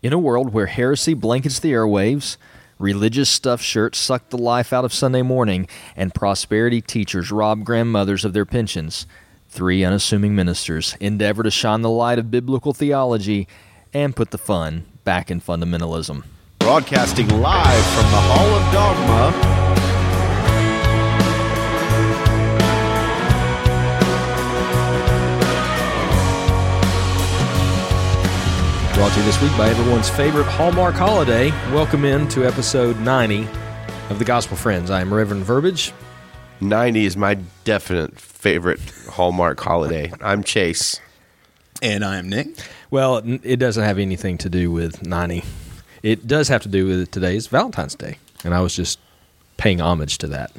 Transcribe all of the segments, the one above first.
In a world where heresy blankets the airwaves, religious stuffed shirts suck the life out of Sunday morning, and prosperity teachers rob grandmothers of their pensions, three unassuming ministers endeavor to shine the light of biblical theology and put the fun back in fundamentalism. Broadcasting live from the Hall of Dogma. Brought to you this week by everyone's favorite Hallmark holiday. Welcome in to episode 90 of the Gospel Friends. I am Reverend Verbiage. 90 is my definite favorite Hallmark holiday. I'm Chase. And I am Nick. Well, it it doesn't have anything to do with 90. It does have to do with today's Valentine's Day. And I was just paying homage to that.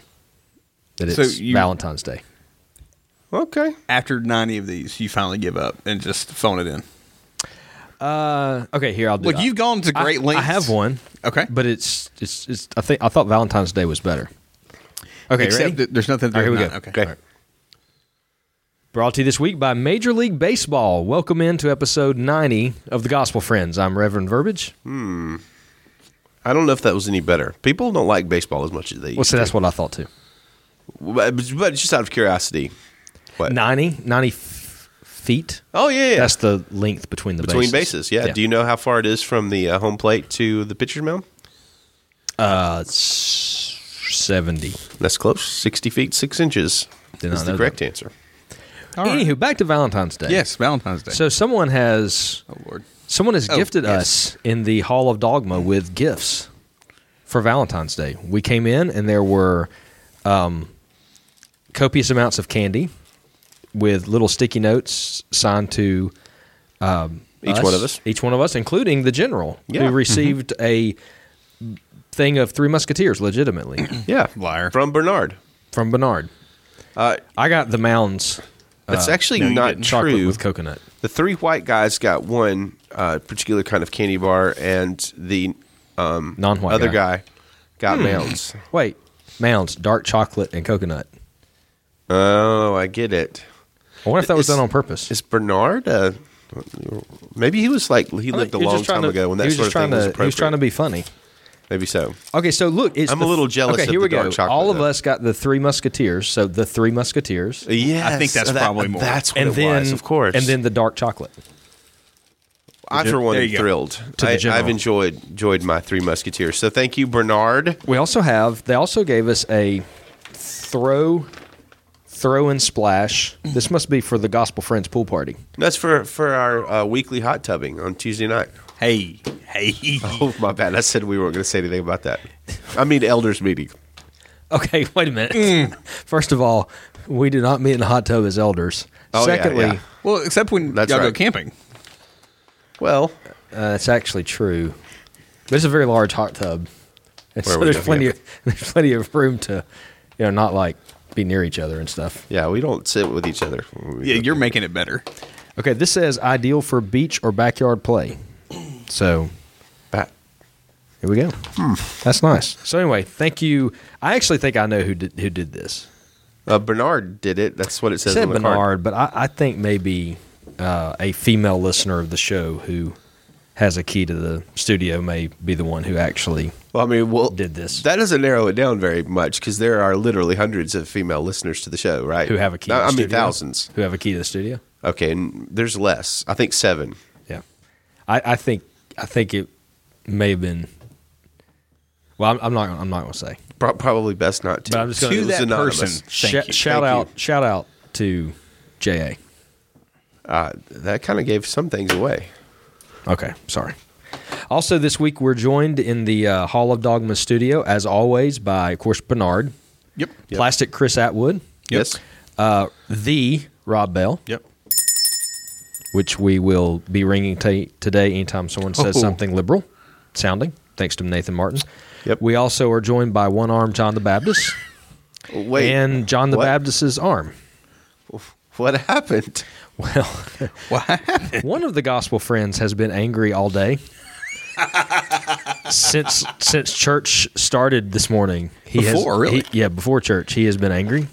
That So it's you- Valentine's Day. Okay. After 90 of these, you finally give up and just phone it in. Uh, okay, here I'll do Look, you've gone to I- great lengths. I have one. Okay. But it's, it's, it's I think I thought Valentine's Day was better. Okay, Except ready? that there's nothing All right, here we there go. Okay. Okay. All right. Brought to you this week by Major League Baseball. Welcome into episode 90 of the Gospel Friends. I'm Reverend Verbiage. Hmm. I don't know if that was any better. People don't like baseball as much as they Well, used so to. that's what I thought too. But, but just out of curiosity. What? 90, 90 f- feet. Oh, yeah, yeah. That's the length between the Between bases. bases, yeah. Do you know how far it is from the uh, home plate to the pitcher's mound? Uh, 70. That's close. 60 feet, 6 inches Did is the know correct answer. All right. Anywho, back to Valentine's Day. Yes, Valentine's Day. So someone has oh, Lord. Someone has Oh, gifted yes. us in the Hall of Dogma with gifts for Valentine's Day. We came in and there were um, copious amounts of candy with little sticky notes signed to um, Each one of us. Each one of us, including the general, Yeah. Who received a thing of Three Musketeers legitimately Yeah. Liar. From Bernard. from Bernard. Uh, I got the Mounds that's actually no, not didn't. chocolate true. with coconut. The three white guys got one uh, particular kind of candy bar, and the um, Non-white other guy. guy, got mounds. Wait, Mounds, dark chocolate and coconut. Oh, I get it. I wonder if that was Is- done on purpose. Is Bernard? Uh, maybe he was like he lived a think he was long time to- ago when that was sort just of thing trying was to, He was trying to be funny. Maybe so. Okay, so look, it's I'm the a little jealous Okay, of here the we go. dark chocolate, All of though. us got the Three Musketeers, so the Three Musketeers, Yeah, I think that's that- probably more. That's what and it then was, of course. and then the dark chocolate. I for one am thrilled. To I, general. I've enjoyed enjoyed my Three Musketeers. So thank you, Bernard. We also have. They also gave us a throw, throw and splash. This must be for the Gospel Friends pool party. That's for for our uh, weekly hot tubbing on Tuesday night. Hey. Hey. Oh my bad. I said we weren't going to say anything about that. I mean, elders meeting. Okay, wait a minute. Mm. First of all, we do not meet in the hot tub as elders. Oh, yeah, Secondly, yeah. well, except when That's y'all go camping. Well, Uh, it's actually true. But it's a very large hot tub. And so there's plenty of there's plenty of room to, you know, not like be near each other and stuff. yeah, we don't sit with each other. we Yeah, you're making it better. Okay, this says ideal for beach or backyard play. So Ba- here we go. Hmm. That's nice. So anyway, thank you. I actually think I know who did who did this. Uh, Bernard did it. That's what it It says said on the Bernard, card. but I, I think maybe uh, a female listener of the show who has a key to the studio may be the one who actually Well, I mean, well, did this. That doesn't narrow it down very much because there are literally hundreds of female listeners to the show, right? who have a key. No, to the I mean, studio. thousands. who have a key to the studio. Okay, and there's less. I think seven. Yeah, I, I think I think it may have been. Well, I'm, I'm not. I'm not going to say. Pro- probably best not to. But I'm just gonna- It that anonymous. person. Thank Sh- you. shout Thank out! you. Shout out to Ja. Uh, that kind of gave some things away. Okay, sorry. Also, this week we're joined in the uh, Hall of Dogma studio, as always, by, of course, Bernard, Yep. Plastic Chris Atwood, Yes. uh, the Rob Bell, Yep. which we will be ringing t- today anytime someone says Oh. something liberal sounding, thanks to Nathan Martin. Yep. We also are joined by one arm John the Baptist Wait. and John the what? Baptist's arm. What happened? Well, What happened? one of the gospel friends has been angry all day. since since church started this morning, he Before, has, really? he- yeah, before church, he has been angry.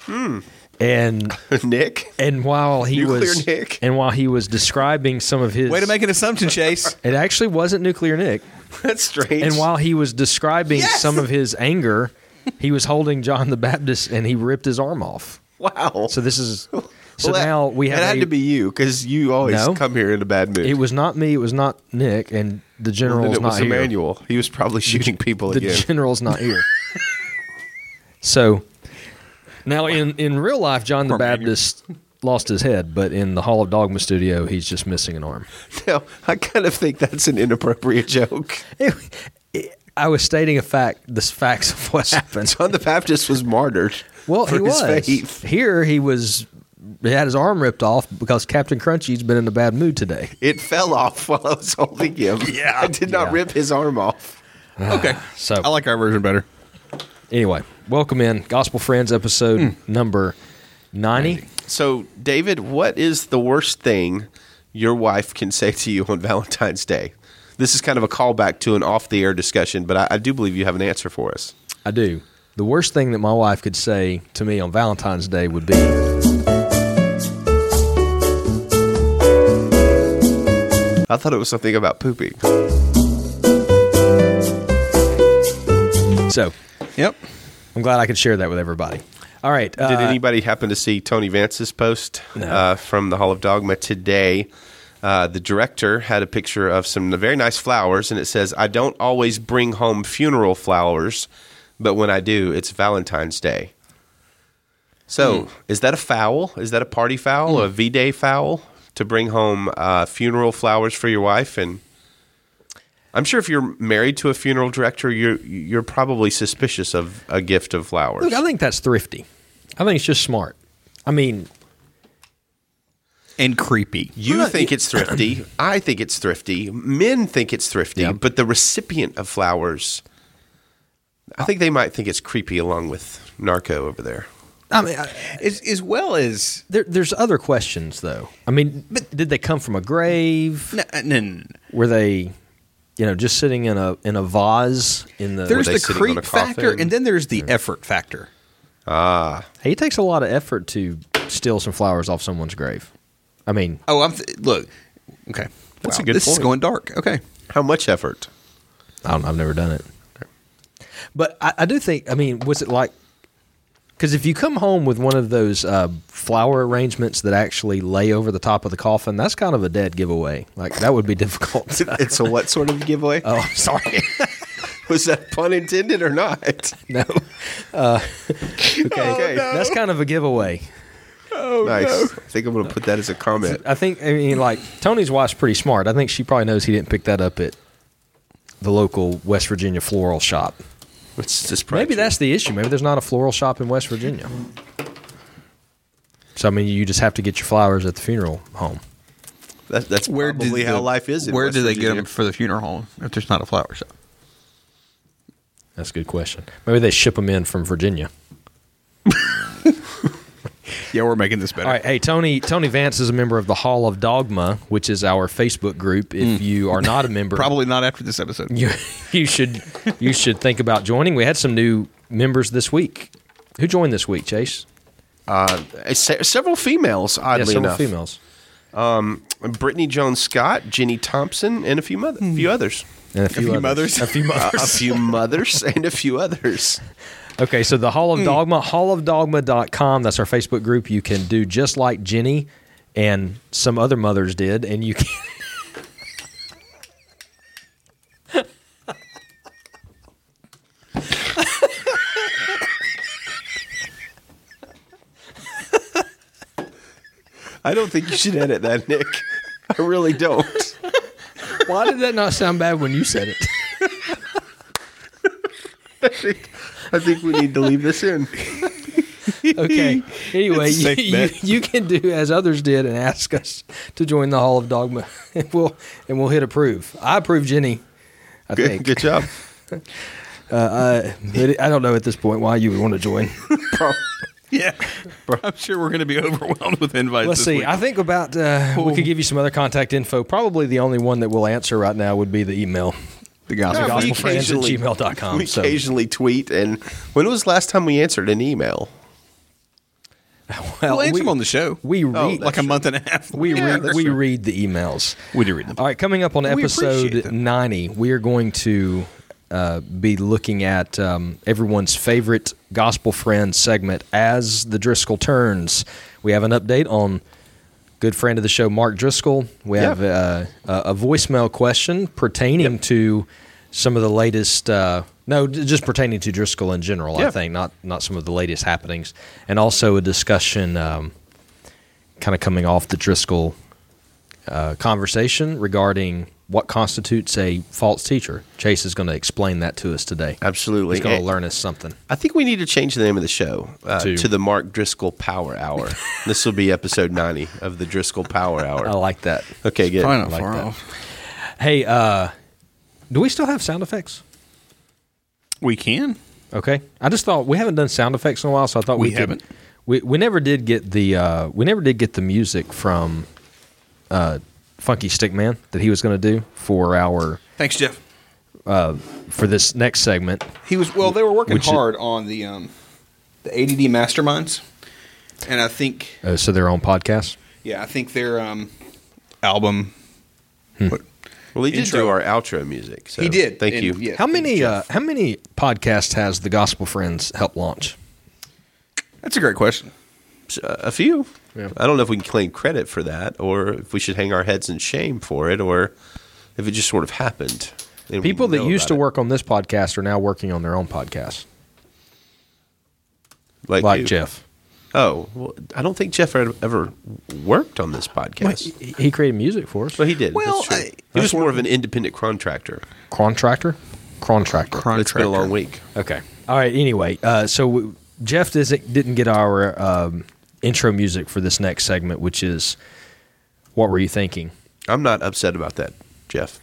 Hmm. and Nick. and while he Nuclear was Nick. and while he was describing some of his Way to make an assumption, Chase. it actually wasn't nuclear Nick. That's strange. And while he was describing Yes! some of his anger, he was holding John the Baptist and he ripped his arm off. wow. So this is so Well, now we have It had a- to be you because you always No. come here in a bad mood. It was not me. It was not Nick, and the Well, general's then it not was here. Emmanuel. He was probably shooting people The again. general's not here. so now, in in real life, John the Poor Emmanuel. Baptist lost his head, but in the Hall of Dogma studio, he's just missing an arm. Now, I kind of think that's an inappropriate joke. I was stating a fact, the facts of what happened. John the Baptist was martyred Well, for he his was faith. here. He was. He had his arm ripped off because Captain Crunchy's been in a bad mood today. It fell off while I was holding him. Yeah. I did not Yeah. rip his arm off. Okay. So- I like our version better. Anyway, welcome in Gospel Friends episode Hmm. number ninety. So, David, what is the worst thing your wife can say to you on Valentine's Day? This is kind of a callback to an off the air discussion, but I, I do believe you have an answer for us. I do. The worst thing that my wife could say to me on Valentine's Day would be, I thought it was something about pooping. so Yep. I'm glad I could share that with everybody. All right. Did uh, anybody happen to see Tony Vance's post uh, from the Hall of Dogma today? Uh, the director had a picture of some very nice flowers, and it says, I don't always bring home funeral flowers, but when I do, it's Valentine's Day. So, Hmm. is that a foul? Is that a party foul, a V Day foul to bring home uh, funeral flowers for your wife? And I'm sure if you're married to a funeral director, you're you're probably suspicious of a gift of flowers. Look, I think that's thrifty. I think it's just smart. I mean, And creepy. You think it's thrifty. I think it's thrifty. Men think it's thrifty, Yeah. but the recipient of flowers, I think they might think it's creepy along with Narco over there. I mean, I, As, as well as. there, there's other questions though. I mean, but did they come from a grave? No, no, no, no. Were they, you know, just sitting in a in a vase in the? There's they the sitting on creep a coffin? factor, and then there's the effort factor. Ah, hey, it takes a lot of effort to steal some flowers off someone's grave. I mean, Oh, I'm th- look. Okay, That's Wow, a good This is going dark. Okay, how much effort? I don't, I've never done it. But I, I do think, I mean, was it like, because if you come home with one of those uh, flower arrangements that actually lay over the top of the coffin, that's kind of a dead giveaway. Like, that would be difficult. It's a what sort of giveaway? oh, sorry. Was that pun intended or not? no. Uh, okay. Okay. That's kind of a giveaway. Oh, nice. I think I'm going to put that as a comment. I think, I mean, like, Tony's wife's pretty smart. I think she probably knows he didn't pick that up at the local West Virginia floral shop. It's just Maybe that's the issue. Maybe there's not a floral shop in West Virginia. So I mean, you just have to get your flowers at the funeral home. that, that's where probably how the- life is. In where West do they get them for the funeral home if there's not a flower shop? That's a good question. Maybe they ship them in from Virginia. Yeah, we're making this better. All right, hey Tony. Tony Vance is a member of the Hall of Dogma, which is our Facebook group. If you are not a member, Probably not after this episode. you you should you should think about joining. We had some new members this week. Who joined this week, Chase? Uh, se- several females, Yeah, oddly several enough. females Brittany Jones Scott, Jenny Thompson, and a few, mother- few others. and a few, few others. mothers. A few Uh, mothers. a few mothers and a few others. Okay, so the Hall of hmm. Dogma, hallofdogma.com, that's our Facebook group. You can do just like Jenny and some other mothers did, and you can. I don't think you should edit that, Nick. I really don't. Why did that not sound bad when you said it? I think, we need to leave this in. Okay. Anyway, you, you, you can do as others did and ask us to join the Hall of Dogma, and we'll and we'll hit approve. I approve, Jenny. I Good, think. good job. But I don't know at this point why you would want to join. Pro- Yeah, I'm sure we're going to be overwhelmed with invites. Let's this see. week. I think about uh, we could give you some other contact info. Probably the only one that we'll answer right now would be the email. The gospel. Yeah, we gospelfriends at occasionally- gmail.com. We So occasionally tweet. And when was the last time we answered an email? We'll answer we- them on the show. We Oh, read that's like a true. month and a half. we Yeah, read we true. read the emails. We do read them. All right, coming up on We appreciate episode them. 90, we are going to uh, be looking at um, everyone's favorite gospel friend segment as the Driscoll turns. We have an update on good friend of the show, Mark Driscoll. We Yeah. have uh, a, a voicemail question pertaining to some of the latest. Uh, no, just pertaining to Driscoll in general. I think not not some of the latest happenings, and also a discussion, um, kind of coming off the Driscoll uh, conversation regarding what constitutes a false teacher. Chase is going to explain that to us today. Absolutely. He's going to learn us something. I think we need to change the name of the show uh, To- to the Mark Driscoll Power Hour. this will be episode 90 of the Driscoll Power Hour. I like that. Okay, good. Probably not like far that. off. Hey, uh, do we still have sound effects? We can. Okay, I just thought we haven't done sound effects in a while, so I thought we, We haven't. We we never did get the uh, we never did get the music from uh, Funky Stickman that he was going to do for our Thanks, Jeff. for this next segment. He was well. They were working Which is- hard on the um, the ADD masterminds, and I think Uh, so their own podcast. yeah, I think their um, album. Hmm. What, Well, he did Intro. do our outro music. So He did, Thank and you. yeah. How many uh, how many podcasts has the Gospel Friends helped launch? that's a great question. Uh, A few. Yeah. I don't know if we can claim credit for that or if we should hang our heads in shame for it or if it just sort of happened. People that used to it. work on this podcast are now working on their own podcasts, like, like. Jeff. Oh, well, I don't think Jeff ever, ever worked on this podcast. He he created music for us. Well, he did. Well, That's true. I- he was more of an independent contractor. Contractor, contractor. contractor. It's been a long week. Okay. All right. Anyway, uh, so w- Jeff doesn't didn't get our um, intro music for this next segment, which is what were you thinking? I'm not upset about that, Jeff.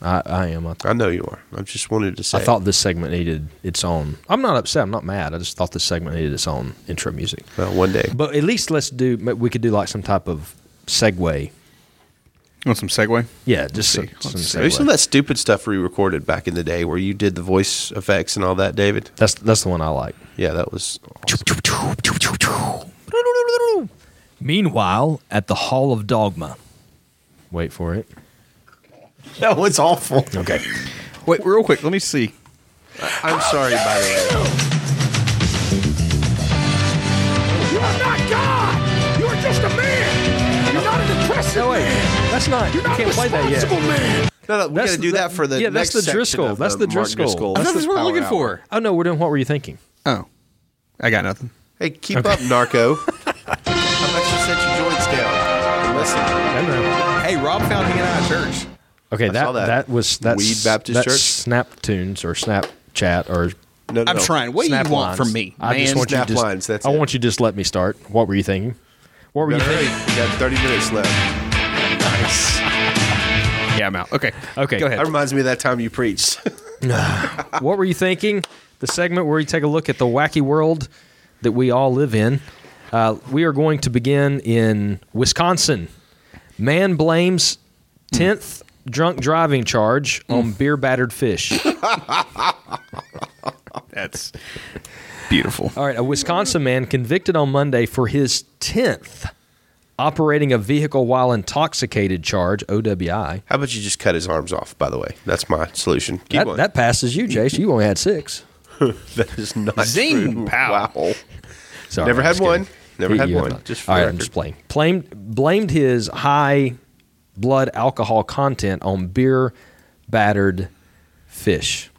I, I am. I, I know you are. I just wanted to say. I thought this segment needed its own. I'm not upset. I'm not mad. I just thought this segment needed its own intro music. well, one day. But at least let's do. We could do like some type of segue. you Want some segue? Yeah, just some, Let's some see. Maybe some of that stupid stuff we recorded back in the day where you did the voice effects and all that, David. That's that's the one I like. Yeah, that was. Meanwhile, at the Hall of Dogma. Wait for it. That was awful. Okay. Wait, real quick. Let me see. I'm sorry, by the way. You are not God. You are just a man. You're not an impressive No, wait. man. That's not. You're You not can't a play that yet. responsible man. No, no, we That's got to do the- that for the yeah, that's next the section Driscoll. of That's the the Driscoll. I thought That's that's what we're Power looking Hour. for. Oh no, we're doing. What were you thinking? Oh, I got nothing. Hey, keep up, Narco. How about you set your joints down listen? Hey, Rob found me in I at church. Okay, that, that that. was that's Weed Baptist that's Church? Snap Tunes or Snapchat or No, no, I'm no. trying. What do you Snap want from me? I just want you Snap to just, lines, that's I it. want you to just let me start. What were you thinking? What were you Hurry, thinking? we got 30 minutes left. Nice. yeah, I'm out. Okay. Okay. Go ahead. That reminds me of that time you preached. what were you thinking? The segment where you take a look at the wacky world that we all live in. Uh, we are going to begin in Wisconsin. Man blames tenth drunk driving charge on beer battered fish. That's beautiful. All right, a Wisconsin man convicted on Monday for his 10th operating a vehicle while intoxicated charge, OWI. How about you just cut his arms off, by the way? That's my solution. Keep That, going. that passes you, Chase. You only had six. that is not Zing, true. pow. Wow. Sorry, Never I'm had just kidding. one. Never You- had you one. Just for All I'm just playing. Blamed, blamed his high blood alcohol content on beer battered fish.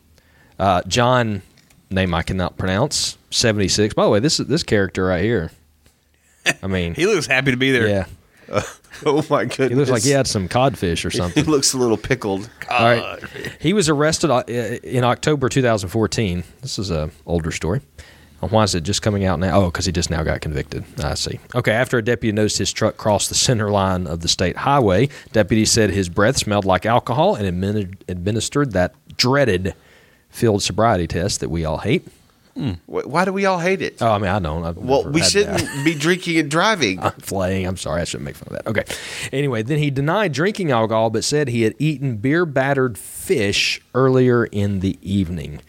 Uh, John, name I cannot pronounce, 76. By the way, this is this character right here. I mean, He looks happy to be there. yeah. Oh my goodness. He looks like he had some codfish or something. He looks a little pickled. All right. He was arrested uh, in October 2014. This is a older story. Uh, Why is it just coming out now? Oh, because he just now got convicted. I see. Okay, after a deputy noticed his truck cross the center line of the state highway, deputy said his breath smelled like alcohol and administered that dreaded field sobriety test that we all hate. Wh- Why do we all hate it? Oh, I mean, I don't. I've well, we shouldn't that. be drinking and driving. flaying. I'm sorry, I shouldn't make fun of that. Okay. Anyway, then he denied drinking alcohol, but said he had eaten beer battered fish earlier in the evening.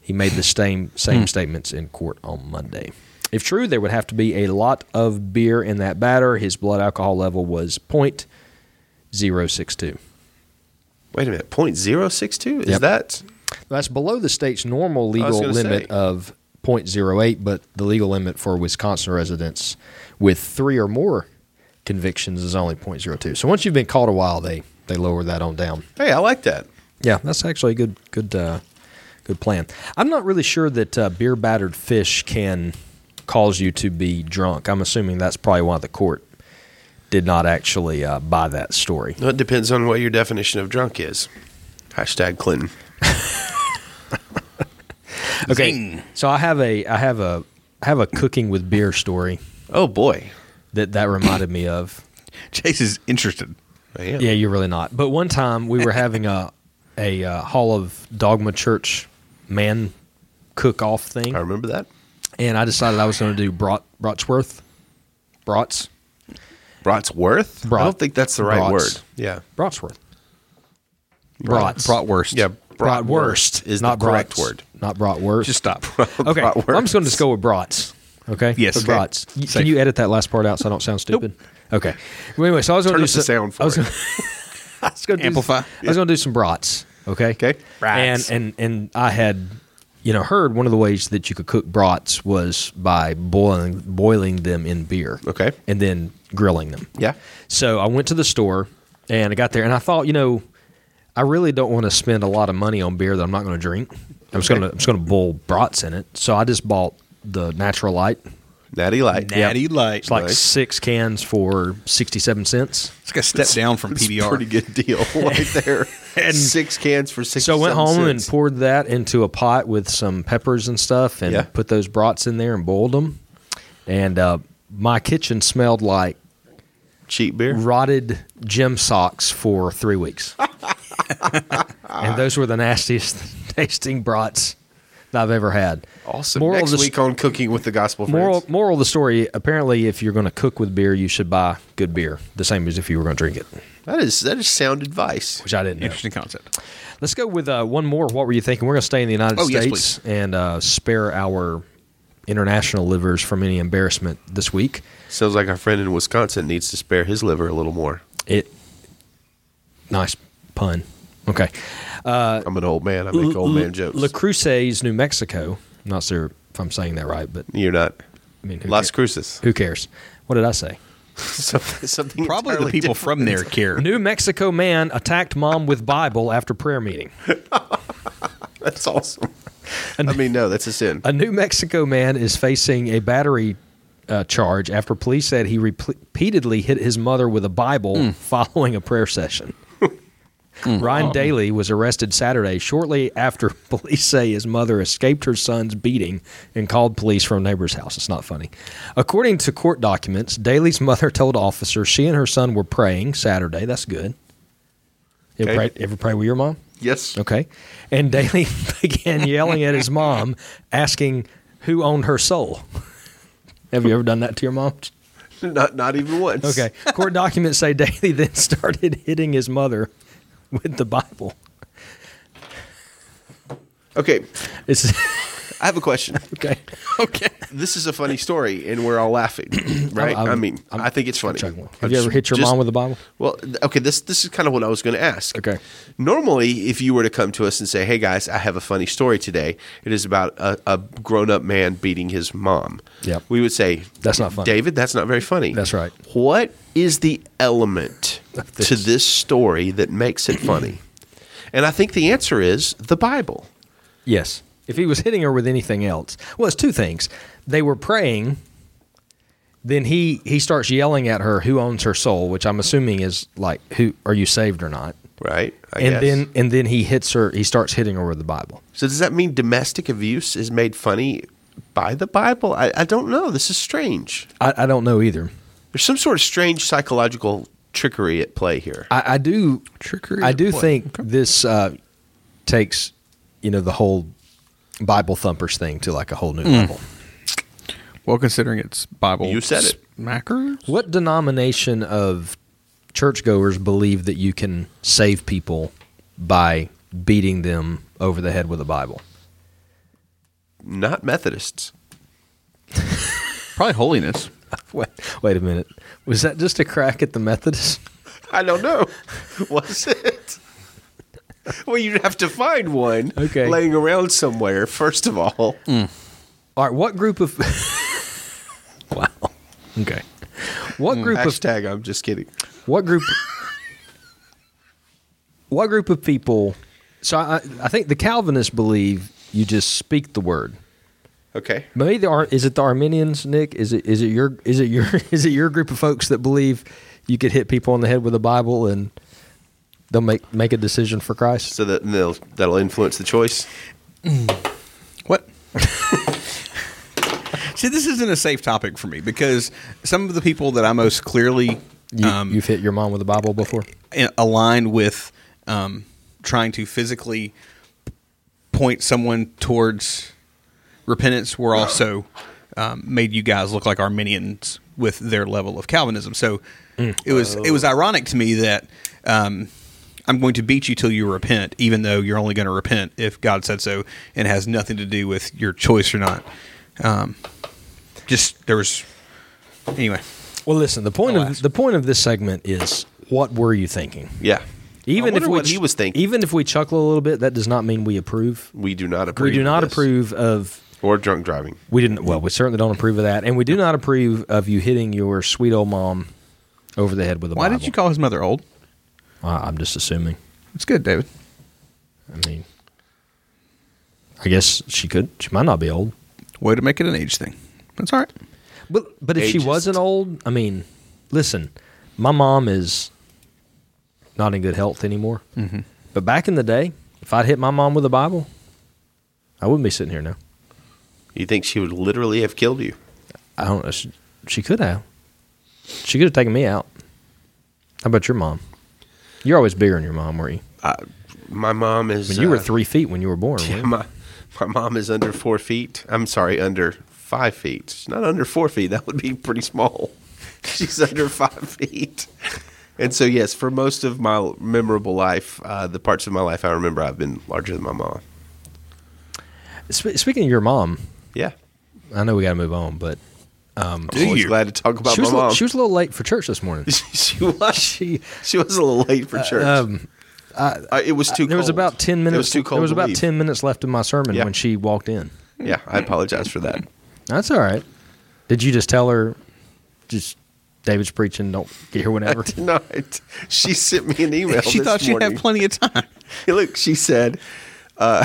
He made the same same hmm. statements in court on Monday. If true, there would have to be a lot of beer in that batter. His blood alcohol level was .062. Wait a minute, point zero six two. Is Yep. that That's below the state's normal legal limit say. of .08, but the legal limit for Wisconsin residents with three or more convictions is only .02. So once you've been caught a while, they they lower that on down. hey? I like that. Yeah, that's actually a good good uh, good plan. I'm not really sure that uh, beer battered fish can cause you to be drunk. I'm assuming that's probably why the court did not actually uh, buy that story. Well, it depends on what your definition of drunk is. Hashtag Clinton. Okay, Zing. so I have a I have a I have a cooking with beer story Oh boy, that that reminded me of. Chase is interested. I am. Yeah, you're really not. But one time we were having a a uh, Hall of Dogma Church man cook off thing, I remember that. and I decided I was going to do brat Bratsworth, brats, Brotsworth. I Brat- don't think that's the right Brats. word. Yeah. Bratsworth, brats, Bratwurst. Yeah. Bratwurst is not the correct brats. word. not bratwurst. Just stop. okay. bratwurst. I'm just going to just go with brats. Okay. Yes, The okay. brats. Y- Can you edit that last part out so I don't sound stupid? Okay. Well, anyway, so I was going to up do the some- sound for I was it. gonna- I was going to Amplify. I was going to do some brats. Okay. Okay. Brats. And and and I had, you know, heard one of the ways that you could cook brats was by boiling boiling them in beer. Okay. And then grilling them. Yeah. So I went to the store and I got there and I thought, you know, I really don't want to spend a lot of money on beer that I'm not going to drink. I'm just Okay. going to I'm just going to boil brats in it. So I just bought the natural light. Natty Light. Natty Light. It's like Nice. six cans for 67 cents. It's like a step down from It's a PBR. pretty good deal right there. And- Six cans for six. So I went home and poured that into a pot with some peppers and stuff and Yeah. put those brats in there and boiled them. And uh, my kitchen smelled like cheap beer. rotted gym socks for three weeks. and those were the nastiest tasting brats that I've ever had. Awesome. Moral Next of the week on Cooking with the Gospel Moral, Friends. moral of the story apparently, if you're going to cook with beer, you should buy good beer, the same as if you were going to drink it, That is that is sound advice. which I didn't know. Interesting concept. Let's go with uh, one more. What were you thinking? We're going to stay in the United Oh, yes, States and uh, spare our international livers from any embarrassment this week. Sounds like our friend in Wisconsin needs to spare his liver a little more. It nice pun. Okay, uh, I'm an old man. I make old man jokes. La Cruces, New Mexico. I'm not sure if I'm saying that right, but You're not. I mean, Las ca- Cruces. who cares? What did I say? something, something Probably the people different. from there care. New Mexico man attacked mom with Bible after prayer meeting. That's awesome. I mean, no, that's a sin. A New Mexico man is facing a battery uh, charge after police said he rep- repeatedly hit his mother with a Bible following a prayer session. Ryan Daly was arrested Saturday shortly after police say his mother escaped her son's beating and called police from a neighbor's house. It's not funny. According to court documents, Daly's mother told officers she and her son were praying Saturday. That's good. You ever, Okay. pray, ever pray with your mom? Yes. Okay. And Daly began yelling at his mom, asking who owned her soul. Have you ever done that to your mom? Not not even once. Okay. Court documents say Daly then started hitting his mother with the Bible. Okay. It's I have a question. okay. Okay. This is a funny story, and we're all laughing, right? I'm- i mean, I'm- i think it's funny. chuckling. Have you ever hit your Just- mom with a Bible? Well, th- okay. This this is kind of what I was going to ask. Okay. Normally, if you were to come to us and say, "Hey guys, I have a funny story today," it is about a, a grown up man beating his mom. Yep. We would say, That's not funny. David. That's not very funny. That's right. What is the element this. to this story that makes it funny? and I think the answer is the Bible. Yes. If he was hitting her with anything else, well, it's two things. They were praying. Then he he starts yelling at her, "Who owns her soul?" Which I'm assuming is like, "Who are you saved or not?" Right. I and guess. then and then he hits her. He starts hitting her with the Bible. So does that mean domestic abuse is made funny by the Bible? I, I don't know. This is strange. I, I don't know either. There's some sort of strange psychological trickery at play here. I, I do Trickery I do play. think this uh, takes you know the whole Bible thumpers thing to like a whole new hmm. level. Well, considering it's Bible. You said it. Smackers? What denomination of churchgoers believe that you can save people by beating them over the head with a Bible? Not Methodists. Probably holiness. Wait, wait a minute. Was that just a crack at the Methodists? I don't know. Was it? Well, you'd have to find one Okay. laying around somewhere, first of all. Hmm. All right, what group of Wow. Okay. What hmm. group of Hashtag, I'm just kidding. what group What group of people So I I think the Calvinists believe you just speak the word. Okay. Maybe the Ar- is it the Arminians, Nick? Is it is it your is it your is it your group of folks that believe you could hit people on the head with a Bible and they'll make make a decision for Christ? So that they'll, that'll influence the choice. What? See, this isn't a safe topic for me because some of the people that I most clearly You, um, you've hit your mom with a Bible before. in- aligned with um, trying to physically point someone towards repentance were also um, made you guys look like Arminians with their level of Calvinism. So it was it was ironic to me that um, I'm going to beat you till you repent, even though you're only going to repent if God said so, and it has nothing to do with your choice or not. Um, just there was anyway. Well, listen. The point I'll of ask. the point of this segment is what were you thinking? Yeah. Even I if we what he was thinking. even if we chuckle a little bit, that does not mean we approve. We do not approve. We do of not this. approve of or drunk driving. we didn't. Well, we certainly don't approve of that, and we do not approve of you hitting your sweet old mom over the head with a Why Bible. did you call his mother old? Uh, I'm just assuming. It's good, David. I mean, I guess she could. She might not be old, Way to make it an age thing. That's all right. but but if she wasn't old, I mean, listen, my mom is not in good health anymore. Mm-hmm. But back in the day, if I'd hit my mom with a Bible, I wouldn't be sitting here now. You think she would literally have killed you? I don't know. She, she could have. She could have taken me out. How about your mom? You're always bigger than your mom, were you? My mom is. I mean, you were uh, three feet when you were born. weren't? My, my mom is under four feet. I'm sorry, under five feet. She's not under four feet. That would be pretty small. She's under five feet. And so, yes, for most of my memorable life, uh, the parts of my life I remember, I've been larger than my mom. Sp- speaking of your mom, Yeah. I know we got to move on, but I'm always you? glad to talk about she my was, little, mom. she was a little late for church this morning. she was. She- She was a little late for church. Um, Uh, it was too. there was about ten minutes. It was too cold. there was about leave. ten minutes left in my sermon Yeah. when she walked in. Yeah, I apologize for that. That's all right. Did you just tell her, just David's preaching? Don't get here whenever. Did not. She sent me an email. she thought morning. have plenty of time. Look, she said, uh,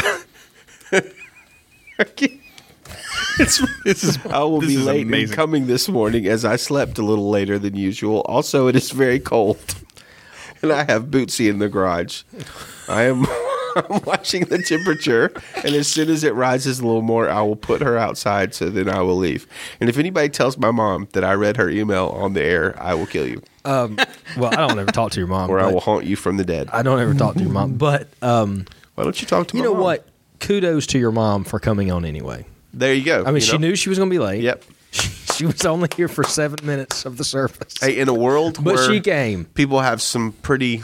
this is I will be is late in coming this morning as I slept a little later than usual. Also, it is very cold. And I have Bootsy in the garage. I am I'm watching the temperature, and as soon as it rises a little more, I will put her outside so then I will leave. And if anybody tells my mom that I read her email on the air, I will kill you well, I don't ever talk to your mom. or I will haunt you from the dead. I don't ever talk to your mom. But um, Why don't you talk to you my know mom? what? Kudos to your mom for coming on anyway. There you go. I mean, you she know? knew she was going to be late. Yep. She was only here for seven minutes of the service. Hey, in a world but where she came. people have some pretty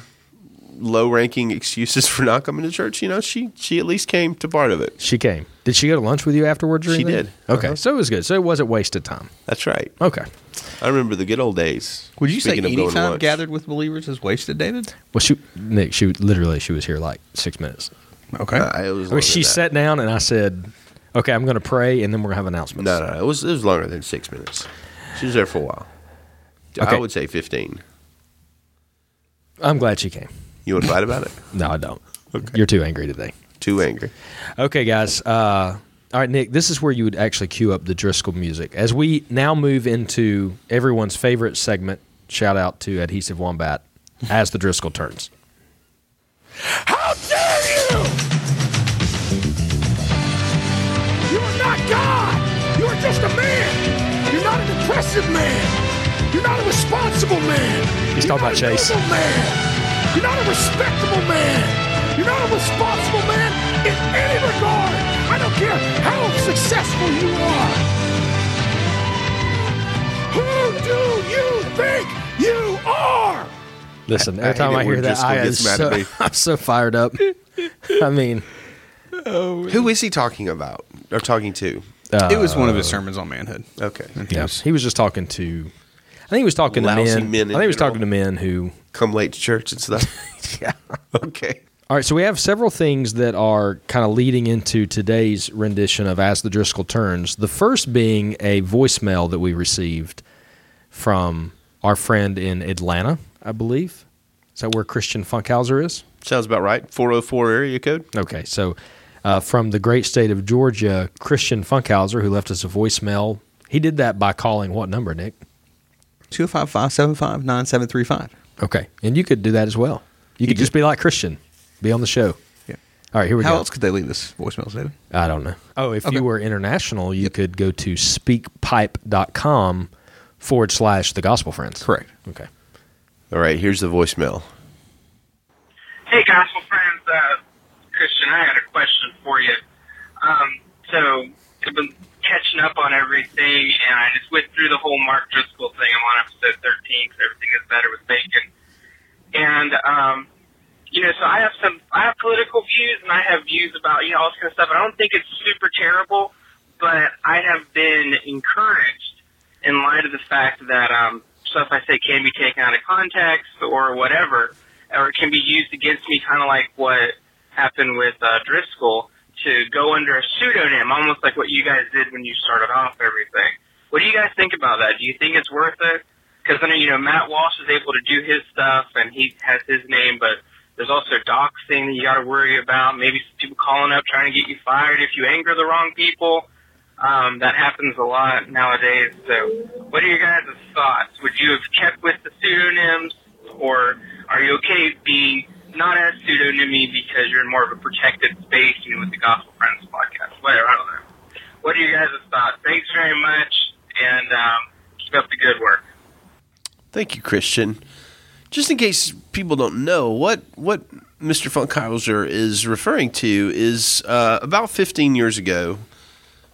low-ranking excuses for not coming to church, you know, she she at least came to part of it. She came. Did she go to lunch with you afterwards? Or She anything? did. Okay, Uh-huh. so it was good. So it wasn't wasted time. That's right. Okay. I remember the good old days. Would you say Speaking of any time gathered with believers is wasted, David? Well, she Nick, she literally she was here like six minutes. Okay. Uh, it was I mean, she that. sat down and I said, "Okay, I'm going to pray and then we're going to have announcements." No, no, no. It was it was longer than six minutes. She was there for a while. I would say fifteen. I'm glad she came. You want to fight about it? No, I don't. Okay. You're too angry today. Too angry. Okay, guys. Uh, all right, Nick. This is where you would actually cue up the Driscoll music as we now move into everyone's favorite segment. Shout out to Adhesive Wombat as the Driscoll turns. How dare you! Not an impressive man! You're not a responsible man! He's You're talking not about a Chase. noble man! You're not a respectable man! You're not a responsible man in any regard! I don't care how successful you are! Who do you think you are? Listen, I every time hate I hear when that, I am gets mad at so. I'm so fired up. I mean, oh, Who is he talking about or talking to? It was one of his uh, sermons on manhood. Okay. And he Yeah, was- he was just talking to. I think he was talking to Lousy men. men in I think he was general. talking to men who. Come late to church and stuff. Yeah. okay. All right, so we have several things that are kind of leading into today's rendition of As the Driscoll Turns. The first being a voicemail that we received from our friend in Atlanta, I believe. Is that where Christian Funkhouser is? Sounds about right. 404 area code. Okay, so uh, from the great state of Georgia, Christian Funkhouser, who left us a voicemail. He did that by calling what number, Nick? 205-575-9735. Okay, and you could do that as well. You could could. just be like Christian, be on the show. Yeah. All right, here we How go. How else could they leave this voicemail, David? I don't know. Oh, if Okay. you were international, you could go to speakpipe.com forward slash the gospel friends. Correct. Okay. All right, here's the voicemail. Hey, gospel friends, uh, Christian, I had a question for you. Um, so I've been catching up on everything, and I just went through the whole Mark Driscoll thing. I'm on episode 13 because everything is better with bacon. And um, you know, so I have some, I have political views, and I have views about you know all this kind of stuff. I don't think it's super terrible, but I have been encouraged in light of the fact that um, stuff I say can be taken out of context or whatever, or it can be used against me, kind of like what happened with uh, Driscoll, to go under a pseudonym, almost like what you guys did when you started off everything. What do you guys think about that? Do you think it's worth it? Because know you know Matt Walsh is able to do his stuff and he has his name, but there's also doxing that you got to worry about. Maybe people calling up trying to get you fired if you anger the wrong people. Um, that happens a lot nowadays. So, what are your guys' thoughts? Would you have kept with the pseudonyms, or are you okay being not as pseudonymy because you're in more of a protected space, you know, with the Gospel Friends podcast? Whatever, I don't know. What are your guys' thoughts? Thanks very much, and um, keep up the good work. Thank you, Christian. Just in case people don't know, what what Mr. Funkhouser is referring to is uh, about 15 years ago.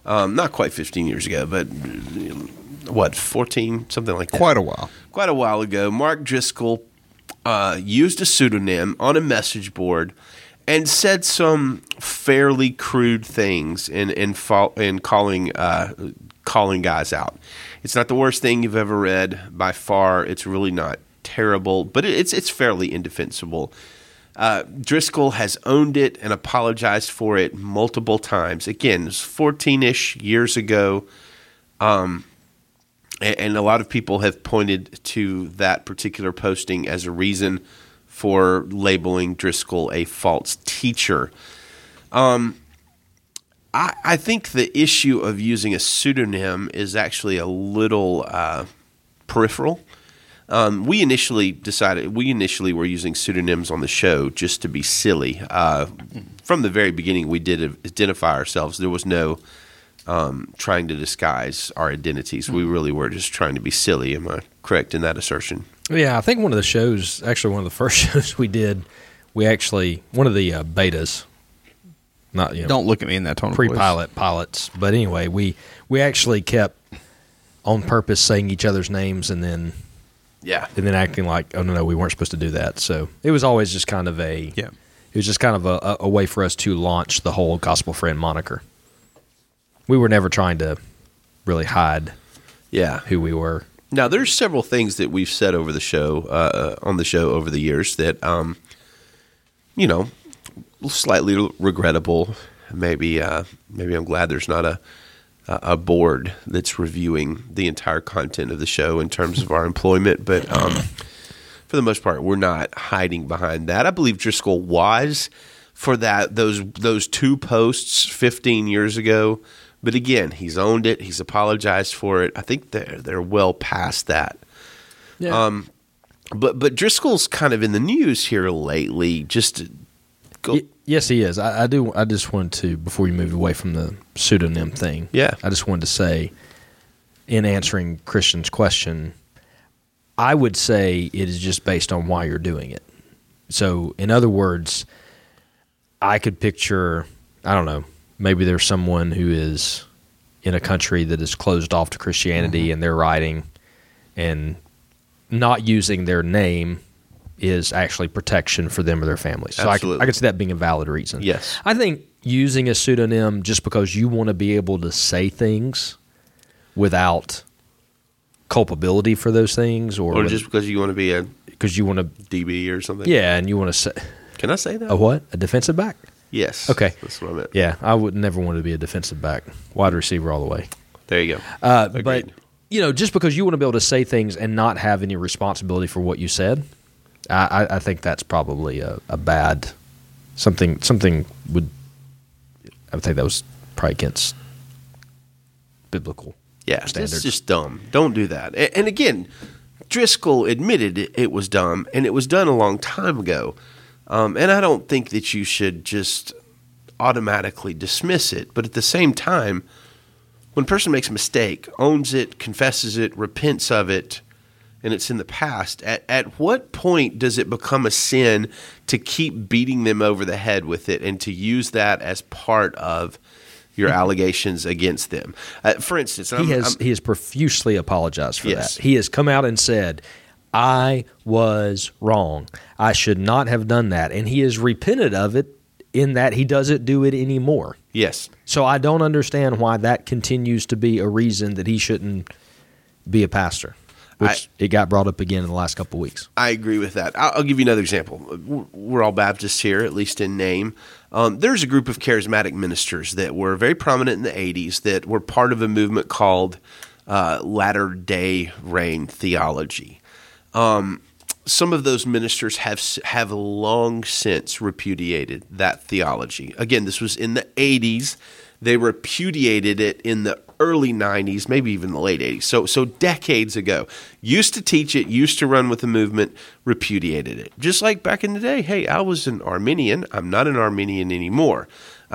Um, not quite 15 years ago, but uh, what, 14, something like that. Quite a while. quite a while ago, Mark Driscoll uh, used a pseudonym on a message board and said some fairly crude things in in, fa- in calling uh, calling guys out. It's not the worst thing you've ever read by far. It's really not terrible, but it's it's fairly indefensible. Uh, Driscoll has owned it and apologized for it multiple times. Again, it's 14 ish years ago. Um, and a lot of people have pointed to that particular posting as a reason for labeling Driscoll a false teacher. Um, I, I think the issue of using a pseudonym is actually a little uh, peripheral. Um, we initially decided we initially were using pseudonyms on the show just to be silly. Uh, from the very beginning, we did identify ourselves. There was no um, trying to disguise our identities. We really were just trying to be silly. Am I correct in that assertion? Yeah, I think one of the shows, actually one of the first shows we did, we actually one of the uh, betas, not you know, Don't look at me in that tone of voice. pre-pilot pilots, but anyway, we we actually kept on purpose saying each other's names and then Yeah. and then acting like oh no no we weren't supposed to do that. So it was always just kind of a Yeah. it was just kind of a, a- a way for us to launch the whole gospel friend moniker. We were never trying to really hide Yeah. who we were. Now, there's several things that we've said over the show, uh, on the show over the years that, um, you know, slightly regrettable. Maybe, uh, maybe I'm glad there's not a a board that's reviewing the entire content of the show in terms of our employment. But um, for the most part, we're not hiding behind that. I believe Driscoll was for that those those two posts 15 years ago. But again, he's owned it. He's apologized for it. I think they're they're well past that. Yeah. Um, but but Driscoll's kind of in the news here lately. Just go, Y- yes, he is. I, I do. I just wanted to before you move away from the pseudonym thing. Yeah. I just wanted to say, in answering Christian's question, I would say it is just based on why you're doing it. So, in other words, I could picture. I don't know. Maybe there's someone who is in a country that is closed off to Christianity, mm-hmm. and they're writing and not using their name is actually protection for them or their families. So I Absolutely. I could see that being a valid reason. Yes. I think using a pseudonym just because you want to be able to say things without culpability for those things, or, Or just because you want to be a because you want to, DB or something. yeah, and you want to say Can I say that? a what? A defensive back? Yes. Okay. That's what I meant. Yeah, I would never want to be a defensive back, wide receiver all the way. There you go. Uh, but you know, just because you want to be able to say things and not have any responsibility for what you said, I, I, I think that's probably a, a bad something. Something would I would think that was probably against biblical. Yeah, it's standards. just dumb. Don't do that. A- And again, Driscoll admitted it- it was dumb, and it was done a long time ago. Um, and I don't think that you should just automatically dismiss it. But at the same time, when a person makes a mistake, owns it, confesses it, repents of it, and it's in the past, at, at what point does it become a sin to keep beating them over the head with it and to use that as part of your allegations against them? Uh, for instance, He I'm- has I'm- he has profusely apologized for Yes. that. He has come out and said, "I was wrong. I should not have done that," and he has repented of it in that he doesn't do it anymore. yes. So I don't understand why that continues to be a reason that he shouldn't be a pastor. Which it got brought up again in the last couple of weeks. I agree with that. I'll, I'll give you another example. We're- We're all Baptists here, at least in name. Um, there's a group of charismatic ministers that were very prominent in the 80s that were part of a movement called uh, Latter day Rain theology. Um, some of those ministers have have long since repudiated that theology. Again, this was in the 80s. They repudiated it in the early 90s, maybe even the late 80s. So so decades ago. Used to teach it, used to run with the movement, repudiated it. Just like back in the day, hey, I was an Arminian, I'm not an Arminian anymore.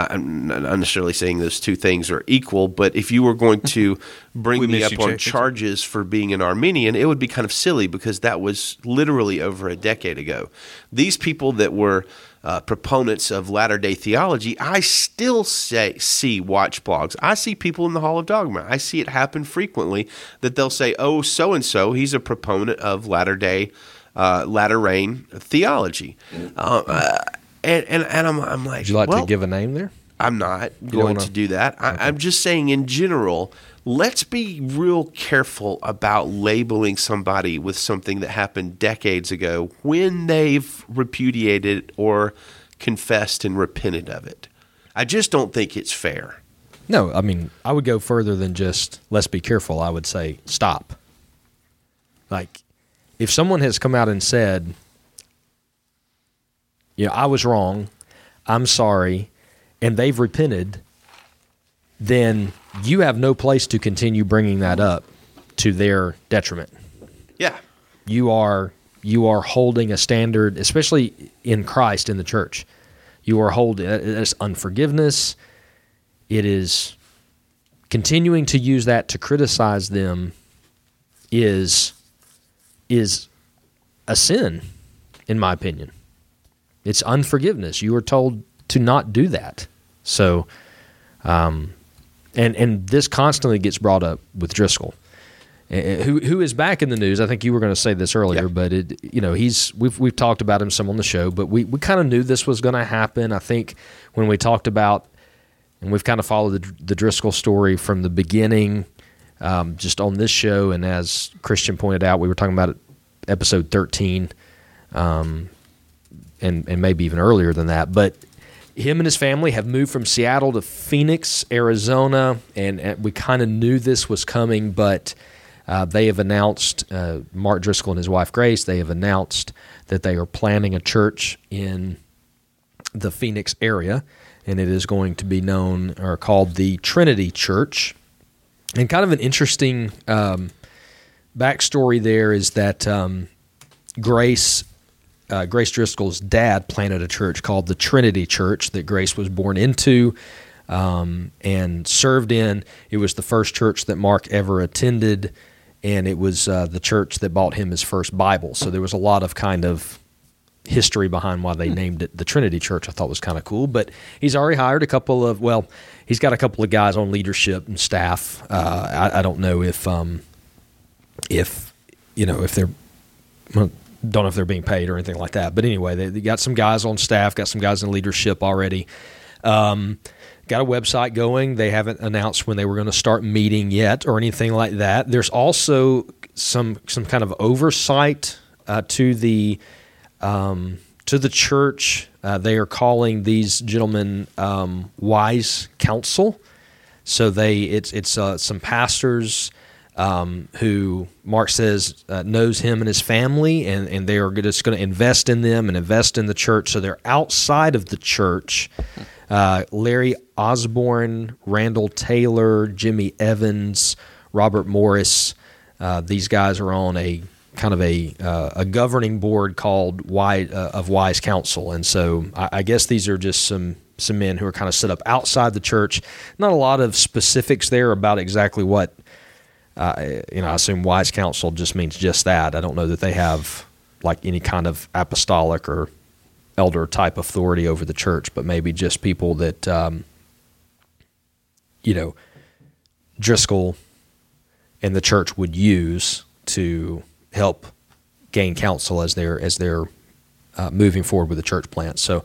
I'm not necessarily saying those two things are equal, but if you were going to bring me up you, on Jacob. charges for being an Arminian, it would be kind of silly because that was literally over a decade ago. These people that were uh, proponents of latter day theology, I still say see watch blogs. I see people in the Hall of Dogma. I see it happen frequently that they'll say, "Oh, so and so, he's a proponent of latter day." Uh, latter rain theology, uh, uh, and and and I'm, I'm like, Would you like well, to give a name there? I'm not going wanna- to do that. I, I'm just saying, in general, let's be real careful about labeling somebody with something that happened decades ago when they've repudiated or confessed and repented of it. I just don't think it's fair. No, I mean I would go further than just let's be careful. I would say stop. Like if someone has come out and said, "You know, I was wrong. I'm sorry," and they've repented, then you have no place to continue bringing that up to their detriment. Yeah. you are you are holding a standard, especially in Christ in the church. You are holding it's unforgiveness. It is continuing to use that to criticize them is is a sin, in my opinion. It's unforgiveness. You are told to not do that. So, um, and and this constantly gets brought up with Driscoll who who is back in the news. I think you were going to say this earlier, Yeah. but it you know he's we've we've talked about him some on the show, but we we kind of knew this was going to happen. I think when we talked about and we've kind of followed the, the Driscoll story from the beginning, um, just on this show, and as Christian pointed out, we were talking about it, episode thirteen, um, and and maybe even earlier than that, but. Him and his family have moved from Seattle to Phoenix, Arizona, and, and we kind of knew this was coming, but uh, they have announced, uh, Mark Driscoll and his wife Grace, they have announced that they are planning a church in the Phoenix area, and it is going to be known or called the Trinity Church. And kind of an interesting um, backstory there is that um, Grace. Uh, Grace Driscoll's dad planted a church called the Trinity Church that Grace was born into um, and served in. It was the first church that Mark ever attended, and it was uh, the church that bought him his first Bible. So there was a lot of kind of history behind why they named it the Trinity Church. I thought was kind of cool. But he's already hired a couple of well, he's got a couple of guys on leadership and staff. Uh, I, I don't know if um, if you know if they're well, don't know if they're being paid or anything like that. But anyway, they, they got some guys on staff, got some guys in leadership already. Um, got a website going. They haven't announced when they were going to start meeting yet or anything like that. There's also some some kind of oversight uh, to the um, to the church. Uh, they are calling these gentlemen um, wise counsel. So they it's it's uh, some pastors um, who Mark says uh, knows him and his family, and, and they are just going to invest in them and invest in the church. So they're outside of the church. Uh, Larry Osborne, Randall Taylor, Jimmy Evans, Robert Morris. Uh, these guys are on a kind of a uh, a governing board called Wise, uh, of Wise Counsel, and so I, I guess these are just some some men who are kind of set up outside the church. Not a lot of specifics there about exactly what uh, you know. I assume Wise Counsel just means just that. I don't know that they have like any kind of apostolic or elder type authority over the church, but maybe just people that um, you know Driscoll and the church would use to help gain counsel as they're as they're uh, moving forward with the church plant. So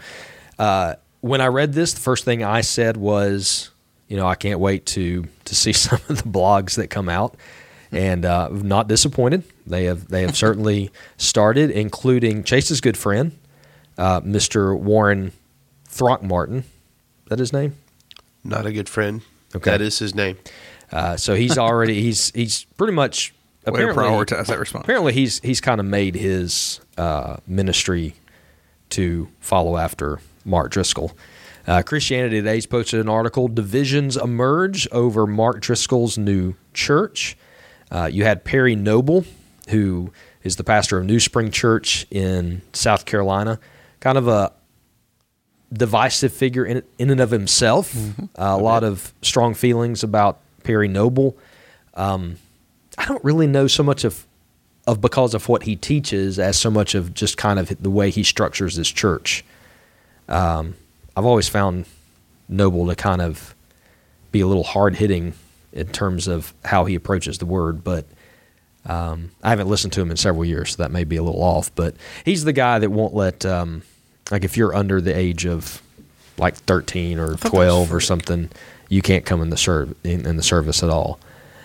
uh, when I read this, the first thing I said was, you know, I can't wait to to see some of the blogs that come out, and uh, not disappointed. They have they have certainly started, including Chase's good friend, uh, Mr. Warren Throckmorton. Is that his name? Not a good friend. Okay. That is his name. Uh, so he's already he's he's pretty much apparently prioritize that response. apparently he's he's kind of made his uh, ministry to follow after Mark Driscoll. Uh, Christianity Today's posted an article: Divisions emerge over Mark Driscoll's new church. Uh, you had Perry Noble, who is the pastor of New Spring Church in South Carolina, kind of a divisive figure in, in and of himself. Uh, a lot of strong feelings about Perry Noble. Um, I don't really know so much of of because of what he teaches as so much of just kind of the way he structures his church. Um, I've always found Noble to kind of be a little hard hitting in terms of how he approaches the word, but um, I haven't listened to him in several years, so that may be a little off. But he's the guy that won't let, um, like, if you're under the age of like 13 or 12 or something, you can't come in the serv- in, in the service at all.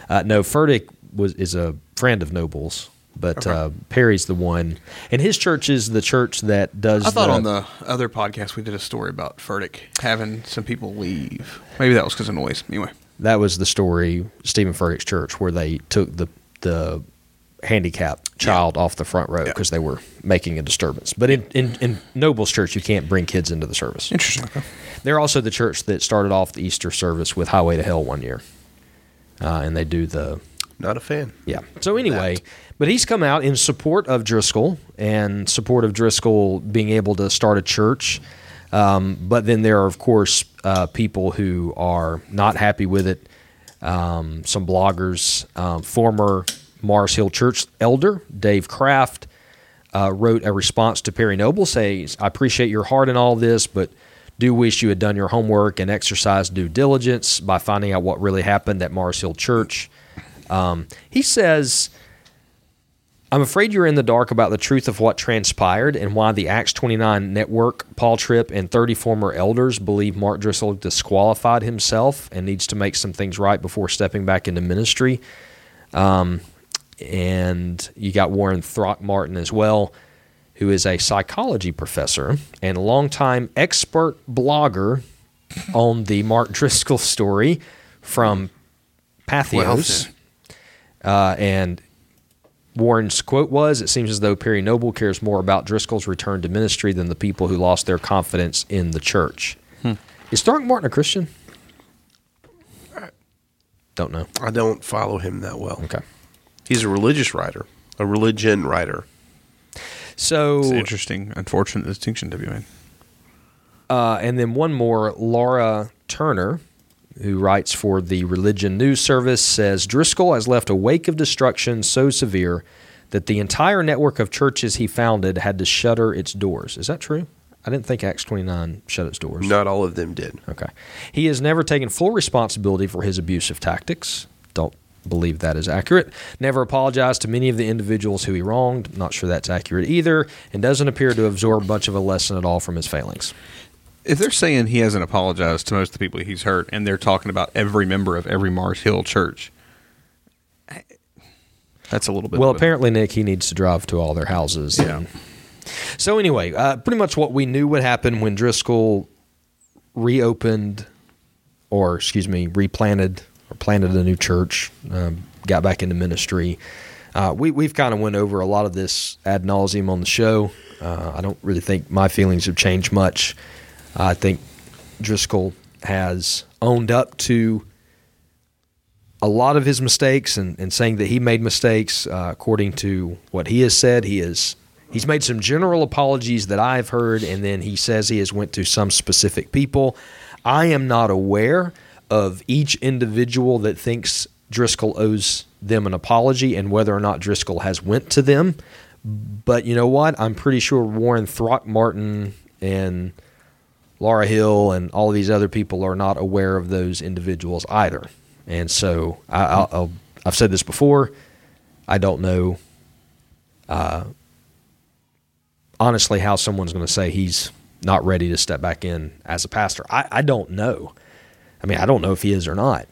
Uh, no, Furtick was is a friend of Noble's, but uh, Perry's the one, and his church is the church that does. I thought on the other podcast we did a story about Furtick having some people leave. Maybe that was because of noise. Anyway, that was the story Steven Furtick's church where they took the the handicapped child off the front row Yeah. because they were making a disturbance. But in, in, in Noble's church, you can't bring kids into the service. interesting. Okay. They're also the church that started off the Easter service with Highway to Hell one year, uh, and they do the Not a fan. yeah. So anyway, but he's come out in support of Driscoll and support of Driscoll being able to start a church. Um, but then there are, of course, uh, people who are not happy with it. Um, some bloggers, um, former Mars Hill Church elder Dave Kraft uh, wrote a response to Perry Noble says, I appreciate your heart in all this, but do wish you had done your homework and exercised due diligence by finding out what really happened at Mars Hill Church. Um, he says, I'm afraid you're in the dark about the truth of what transpired and why the Acts 29 network, Paul Tripp, and 30 former elders believe Mark Driscoll disqualified himself and needs to make some things right before stepping back into ministry. Um, and you got Warren Throckmorton as well, who is a psychology professor and longtime expert blogger on the Mark Driscoll story from Patheos. Uh, and Warren's quote was, "It seems as though Perry Noble cares more about Driscoll's return to ministry than the people who lost their confidence in the church." Is Throckmorton a Christian? Don't know. I don't follow him that well. Okay. He's a religious writer, a religion writer. So It's an interesting, unfortunate distinction to be made. Uh, and then one more, Laura Turner, who writes for the Religion News Service, says Driscoll has left a wake of destruction so severe that the entire network of churches he founded had to shutter its doors. Is that true? I didn't think Acts 29 shut its doors. Not all of them did. Okay. He has never taken full responsibility for his abusive tactics. Don't believe that is accurate. Never apologized to many of the individuals who he wronged. Not sure that's accurate either. And doesn't appear to absorb much of a lesson at all from his failings. If they're saying he hasn't apologized to most of the people he's hurt, and they're talking about every member of every Mars Hill church, that's a little bit. Well, apparently, Nick, he needs to drive to all their houses. Yeah. and- So anyway, uh, pretty much what we knew would happen when Driscoll reopened, or excuse me, replanted or planted a new church, um, got back into ministry. Uh, we we've kind of went over a lot of this ad nauseum on the show. Uh, I don't really think my feelings have changed much. I think Driscoll has owned up to a lot of his mistakes and, and saying that he made mistakes uh, according to what he has said. He is he's made some general apologies that i've heard and then he says he has went to some specific people. I am not aware of each individual that thinks driscoll owes them an apology and whether or not driscoll has went to them. But you know what? I'm pretty sure warren throckmorton and Laura Hill and all of these other people are not aware of those individuals either. And so I, I'll, I'll, I've said this before. I don't know, uh, honestly, how someone's going to say he's not ready to step back in as a pastor. I, I don't know. I mean, I don't know if he is or not.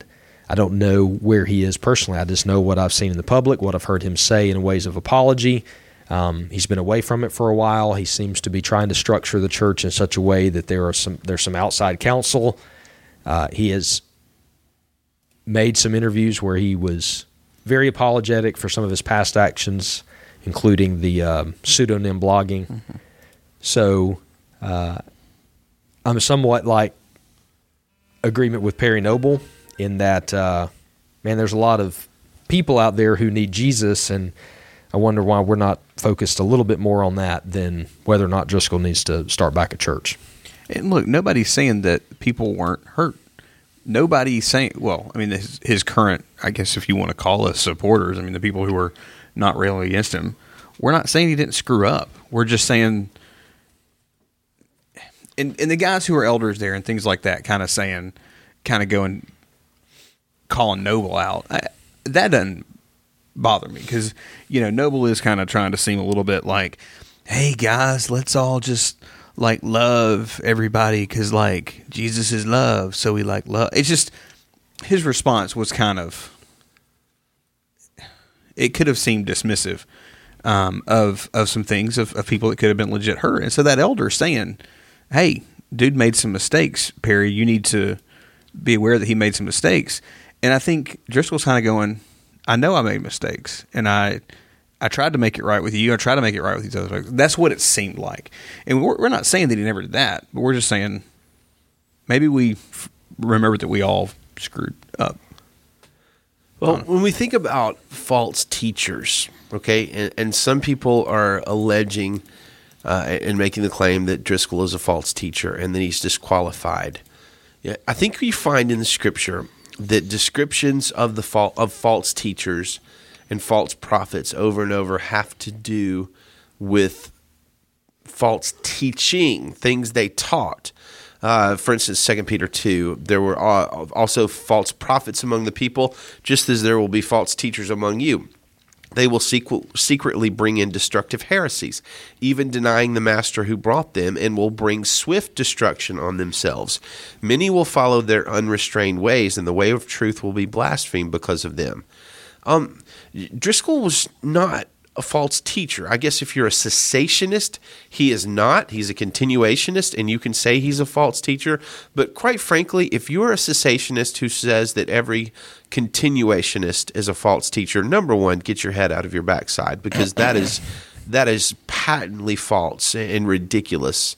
I don't know where he is personally. I just know what I've seen in the public, what I've heard him say in ways of apology. Um, he's been away from it for a while. He seems to be trying to structure the church in such a way that there are some there's some outside counsel. Uh, he has made some interviews where he was very apologetic for some of his past actions, including the um, pseudonym blogging. So uh, I'm somewhat like agreement with Perry Noble in that, uh, man, there's a lot of people out there who need Jesus, and I wonder why we're not focused a little bit more on that than whether or not Driscoll needs to start back a church. And look, nobody's saying that people weren't hurt. Nobody's saying, well, I mean, his, his current, I guess if you want to call us supporters, I mean, the people who are not railing against him, we're not saying he didn't screw up. We're just saying, and, and the guys who are elders there and things like that, kind of saying, kind of going, calling Noble out, I, that doesn't bother me because, you know, Noble is kind of trying to seem a little bit like, hey guys, let's all just like love everybody because like Jesus is love, so we like love. It's just his response was kind of it could have seemed dismissive um, of of some things of, of people that could have been legit hurt, and so that elder saying, "Hey, dude made some mistakes, Perry. You need to be aware that he made some mistakes." And I think Driscoll's kind of going, "I know I made mistakes, and I." I tried to make it right with you. I tried to make it right with these other folks. That's what it seemed like. And we're, we're not saying that he never did that, but we're just saying maybe we f- remembered that we all screwed up. Well, when we think about false teachers, okay, and, and some people are alleging uh, and making the claim that Driscoll is a false teacher and that he's disqualified. Yeah, I think we find in the scripture that descriptions of the fa- of false teachers and false prophets over and over have to do with false teaching, things they taught. Uh, for instance, Second Peter two, there were uh, also false prophets among the people, just as there will be false teachers among you. They will sequ- secretly bring in destructive heresies, even denying the master who brought them, and will bring swift destruction on themselves. Many will follow their unrestrained ways, and the way of truth will be blasphemed because of them. Um, Driscoll was not a false teacher. I guess if you're a cessationist, he is not. He's a continuationist, and you can say he's a false teacher. But quite frankly, if you're a cessationist who says that every continuationist is a false teacher, number one, get your head out of your backside because that is that is patently false and ridiculous.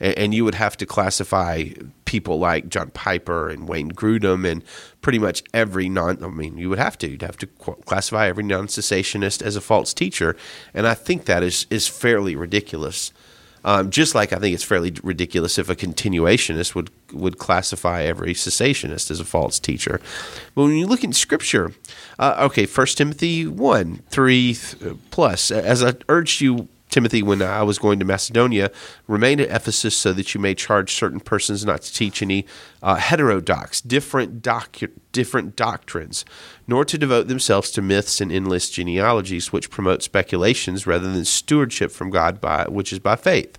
And you would have to classify people like John Piper and Wayne Grudem and pretty much every non. I mean, you would have to. You'd have to classify every non-cessationist as a false teacher, and I think that is is fairly ridiculous. Um, just like I think it's fairly ridiculous if a continuationist would would classify every cessationist as a false teacher. But when you look in Scripture, uh, okay, First Timothy one three plus, as I urged you Timothy, when I was going to Macedonia, remain at Ephesus so that you may charge certain persons not to teach any uh, heterodox, different, doc- different doctrines, nor to devote themselves to myths and endless genealogies, which promote speculations rather than stewardship from God, by which is by faith.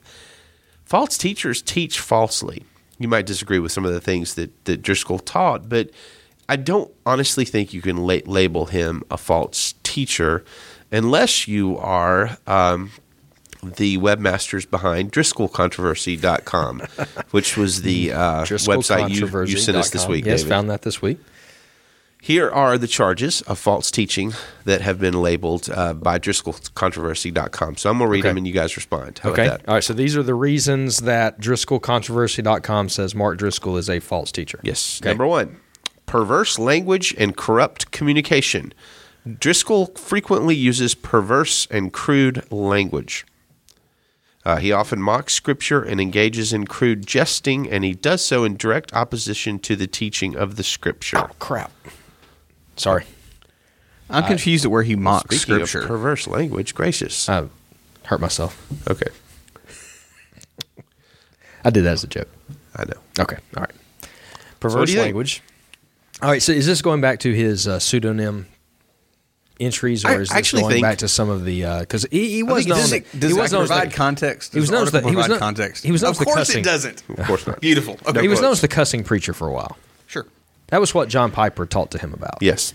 False teachers teach falsely. you might disagree with some of the things that, that Driscoll taught, but I don't honestly think you can la- label him a false teacher unless you are um, the webmasters behind DriscollControversy.com, which was the uh, website you, you sent us this week. Yes, David. found that this week. Here are the charges of false teaching that have been labeled uh, by DriscollControversy.com. So I'm going to read Okay. them and you guys respond. How Okay. about that? All right. So these are the reasons that DriscollControversy.com says Mark Driscoll is a false teacher. Yes. Okay. Number one, perverse language and corrupt communication. Driscoll frequently uses perverse and crude language. Uh, he often mocks scripture and engages in crude jesting, and he does so in direct opposition to the teaching of the scripture. Crap. Sorry. I'm confused at where he mocks Speaking scripture. of perverse language, gracious. I hurt myself. okay, I did that as a joke. I know. Okay. All right. what Perverse do you think? language. All right. So is this going back to his uh, pseudonym entries, or I is this actually going think- back to some of the because he, he was think- known does that- it, does he was known as provide the- context? he was Does known the as the- he was provide known- context. he was known of course cussing. it doesn't. Of course not. Beautiful. Okay. He was known as the cussing preacher for a while. Sure. That was what John Piper taught to him about. Yes.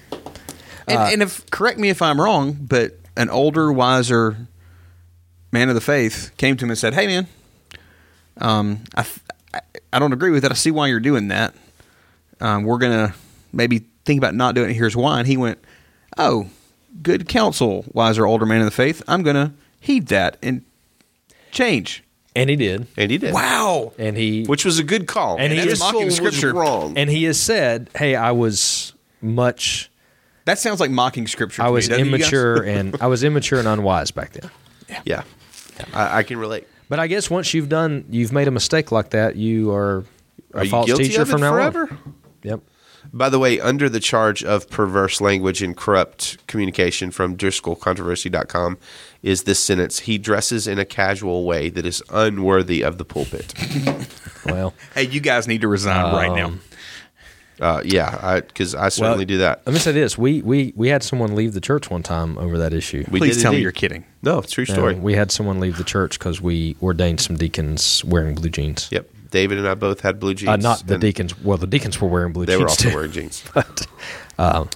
And, and if correct me if I'm wrong, but an older, wiser man of the faith came to him and said, "Hey, man, um, I, I I don't agree with that. I see why you're doing that. Um, we're gonna maybe think about not doing it. Here's why." And he went, "Oh, good counsel, wiser older man of the faith. I'm gonna heed that and change." And he did. And he did. Wow. And he Which was a good call. And he is mocking was scripture. wrong. and he has said, "Hey, I was much, That sounds like mocking scripture. I to me, was doesn't it, you guys? immature, and I was immature and unwise back then." yeah. I, I can relate. But I guess once you've done, you've made a mistake like that, you are a Are you false teacher from now forever? on. Yep. By the way, under the charge of perverse language and corrupt communication from DriscollControversy.com is this sentence He dresses in a casual way that is unworthy of the pulpit. Well, Hey, you guys need to resign right now. Um, Uh, yeah, because I, certainly well, do that. Let me say this: we we we had someone leave the church one time over that issue. We Please did tell me you're kidding. No, it's true story. we had someone leave the church because we ordained some deacons wearing blue jeans. yep. David and I both had blue jeans. Uh, not the deacons. Well, the deacons were wearing blue They jeans They were also too. wearing jeans. but um,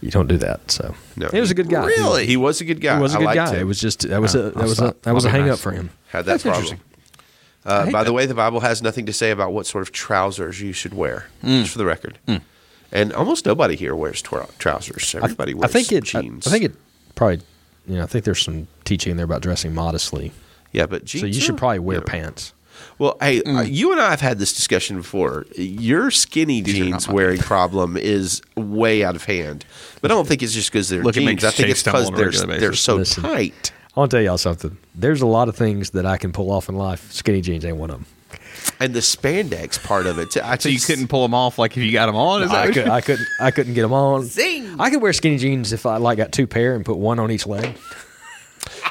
you don't do that. So No. he was a good guy. Really? He was a good guy. He was a I good liked guy. him. It was just that was a that I'll was a that was a I'll be hang nice. up for him. Had that That's problem. Uh, by the way, the Bible has nothing to say about what sort of trousers you should wear, Hmm. just for the record. And almost nobody here wears twir- trousers. Everybody I, wears I think it. Jeans. I think it probably. You know, I think there's some teaching in there about dressing modestly. Yeah, but jeans. So you should probably wear you know. pants. Well, hey, Mm. uh, you and I have had this discussion before. Your skinny are jeans not my wearing problem is way out of hand. But I don't think it's just because they're Look jeans. I think it's because they're they're so Listen. tight. I want to tell y'all something. There's a lot of things that I can pull off in life. Skinny jeans ain't one of them. And the spandex part of it. I So you couldn't pull them off like if you got them on? Is that I, could, you- I couldn't. I couldn't get them on. Zing. I could wear skinny jeans if I like got two pair and put one on each leg.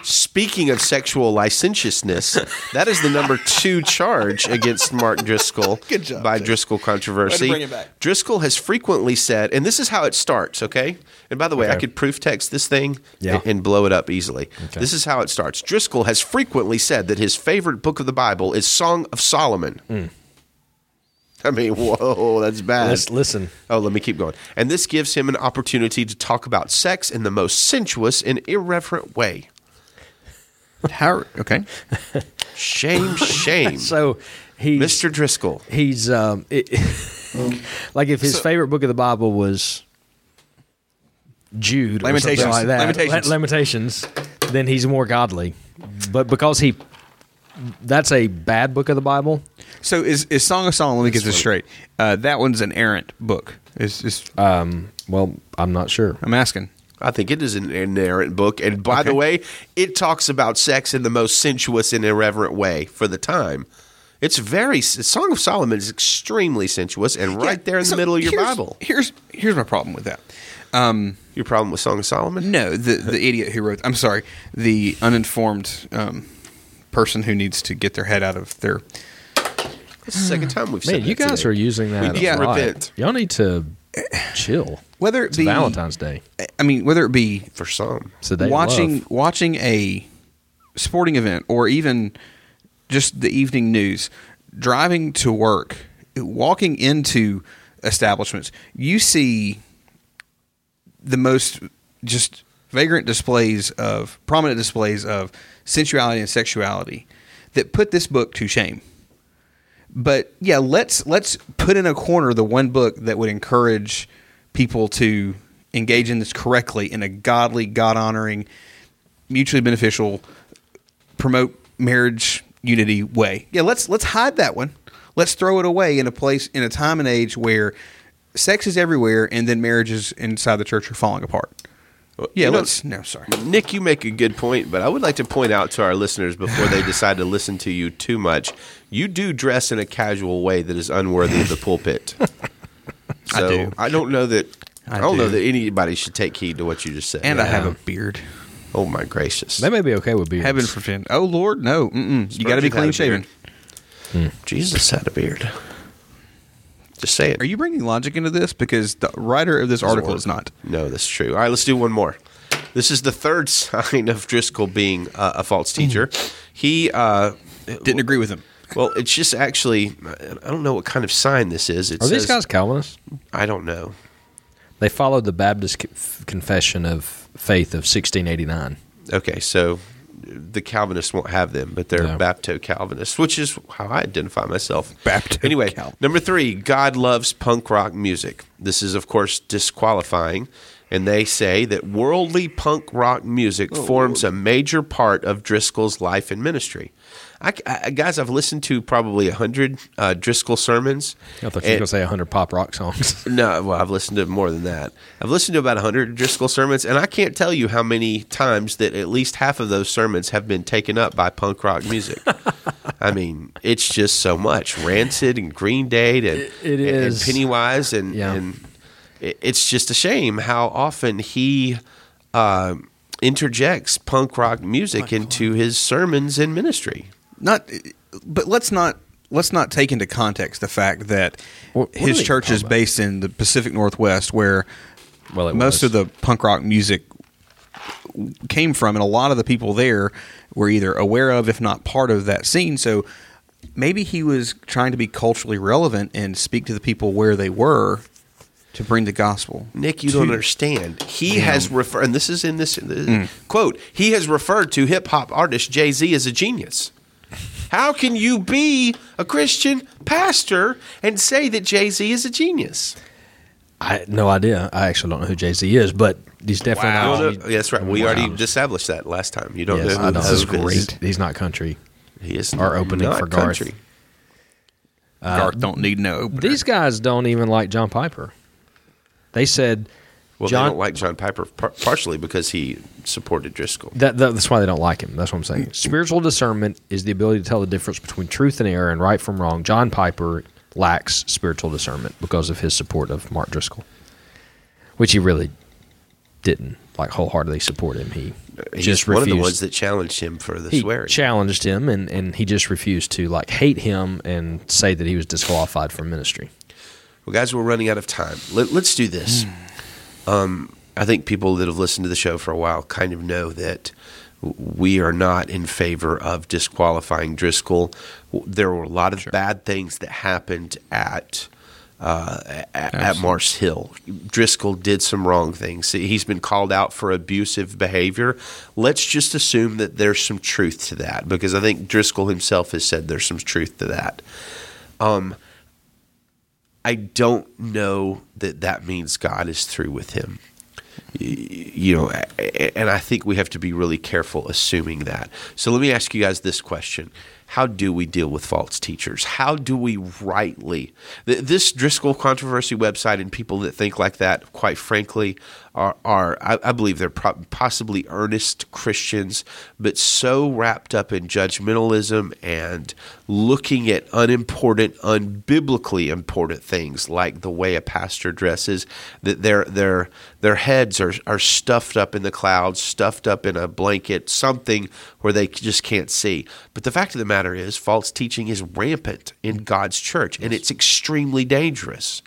Speaking of sexual licentiousness, that is the number two charge against Mark Driscoll Good job, by Jake. Driscoll controversy. Way to bring it back. Driscoll has frequently said, and this is how it starts, okay? And by the way, I could proof text this thing Yeah. and, and blow it up easily. This is how it starts. Driscoll has frequently said that his favorite book of the Bible is Song of Solomon. Hmm. I mean, whoa, that's bad. Let's listen. Oh, let me keep going. And this gives him an opportunity to talk about sex in the most sensuous and irreverent way. How, okay. Shame, shame. So he's Mr. Driscoll. he's um it, like if his favorite book of the Bible was Jude or Lamentations. something like that. Lamentations. La- Lamentations, then he's more godly. But because he that's a bad book of the Bible. So is, is Song of Solomon, let me get this straight. Uh, that one's an errant book. Is is Um, well, I'm not sure. I'm asking. I think it is an inerrant book. And by the way, it talks about sex in the most sensuous and irreverent way for the time. It's very, Song of Solomon is extremely sensuous and right Yeah, there in the middle of your here's- Bible. Here's here's my problem with that. Your problem with Song of Solomon? No, the the idiot who wrote. I'm sorry, the uninformed um, person who needs to get their head out of their. It's the second time we've said Man, you guys today. are using that. need a to lot. repent. Y'all need to chill. Whether it It's be Valentine's Day. I mean, whether it be For some. It's the day of watching love. watching a sporting event or even just the evening news driving to work, walking into establishments, you see the most just vagrant displays of prominent displays of sensuality and sexuality that put this book to shame. But yeah, let's let's put in a corner the one book that would encourage people to engage in this correctly in a godly, God honoring, mutually beneficial, promote marriage unity way. Yeah, let's let's hide that one. Let's throw it away in a place in a time and age where sex is everywhere and then marriages inside the church are falling apart. Yeah, You know, let's no, sorry. Nick, you make a good point, but I would like to point out to our listeners before they decide to listen to you too much, you do dress in a casual way that is unworthy of the pulpit. So I do. I don't know that I, I don't know that anybody should take heed to what you just said. And I have a beard. oh my gracious. They may be okay with beards. Heaven forbid. Oh Lord, no. Mm-mm. You got to be clean shaven. beard. Jesus had a beard. Just say it. Are you bringing logic into this? Because the writer of this article is not. No, that's true. All right, let's do one more. This is the third sign of Driscoll being uh, a false teacher. He uh, Didn't agree with him. Well, it's just actually I don't know what kind of sign this is. It Are these guys Calvinists? I don't know. They followed the Baptist Confession of Faith of 1689. Okay, so the Calvinists won't have them, but they're No. Bapto Calvinists, which is how I identify myself. Bapto Anyway, Cal- number three, God loves punk rock music. This is, of course, disqualifying, and they say that worldly punk rock music Oh, forms a major part of Driscoll's life and ministry. I, I- guys, I've listened to probably a hundred uh, Driscoll sermons. I thought you were going to say 100 pop rock songs. no, well, I've listened to more than that. I've listened to about 100 Driscoll sermons, and I can't tell you how many times that at least half of those sermons have been taken up by punk rock music. I mean, it's just so much. Rancid and Green Day and, it and- and Pennywise, and, Yeah. and it- it's just a shame how often he uh, interjects punk rock music into his sermons and ministry. Not, but let's not let's not take into context the fact that What- what his church is based in the Pacific Northwest, where Well, most was. of the punk rock music came from, and a lot of the people there were either aware of, if not part of that scene. So maybe he was trying to be culturally relevant and speak to the people where they were to bring the gospel. Nick, you don't understand. He has referred, and this is in this uh, quote. He has referred to hip hop artist Jay Z as a genius. How can you be a Christian pastor and say that Jay Z is a genius? I had no idea. I actually don't know who Jay Z is, but he's definitely You not. don't yeah, that's right. We Wow. already established that last time. You don't Yes, know I who know. This is great. He's not country. He is Our opening not for Garth. country. Garth don't need no opener. These guys don't even like John Piper. They said Well, John- they don't like John Piper par- partially because he supported Driscoll. that, that that's why they don't like him. That's what I'm saying. Spiritual discernment is the ability to tell the difference between truth and error and right from wrong. John Piper lacks spiritual discernment because of his support of Mark Driscoll, which he really didn't like wholeheartedly support him. He He's just one refused. of the ones that challenged him for the he swearing. challenged him, and, and he just refused to like hate him and say that he was disqualified from ministry. Well, guys, we're running out of time. Let, let's do this. Hmm. Um, I think people that have listened to the show for a while kind of know that we are not in favor of disqualifying Driscoll. There were a lot of bad things that happened at. Uh, at, at Mars Hill, Driscoll did some wrong things. He's been called out for abusive behavior. Let's just assume that there's some truth to that because I think Driscoll himself has said there's some truth to that. I don't know that that means God is through with him. You know, and I think we have to be really careful assuming that. So let me ask you guys this question. How do we deal with false teachers? How do we rightly? This Driscoll controversy website and people that think like that, quite frankly, are, are I, I believe they're pro- possibly earnest Christians, but so wrapped up in judgmentalism and looking at unimportant, unbiblically important things like the way a pastor dresses, that their their their heads are are stuffed up in the clouds, stuffed up in a blanket, something where they just can't see. But the fact of the matter is, false teaching is rampant in God's church, and it's extremely dangerous.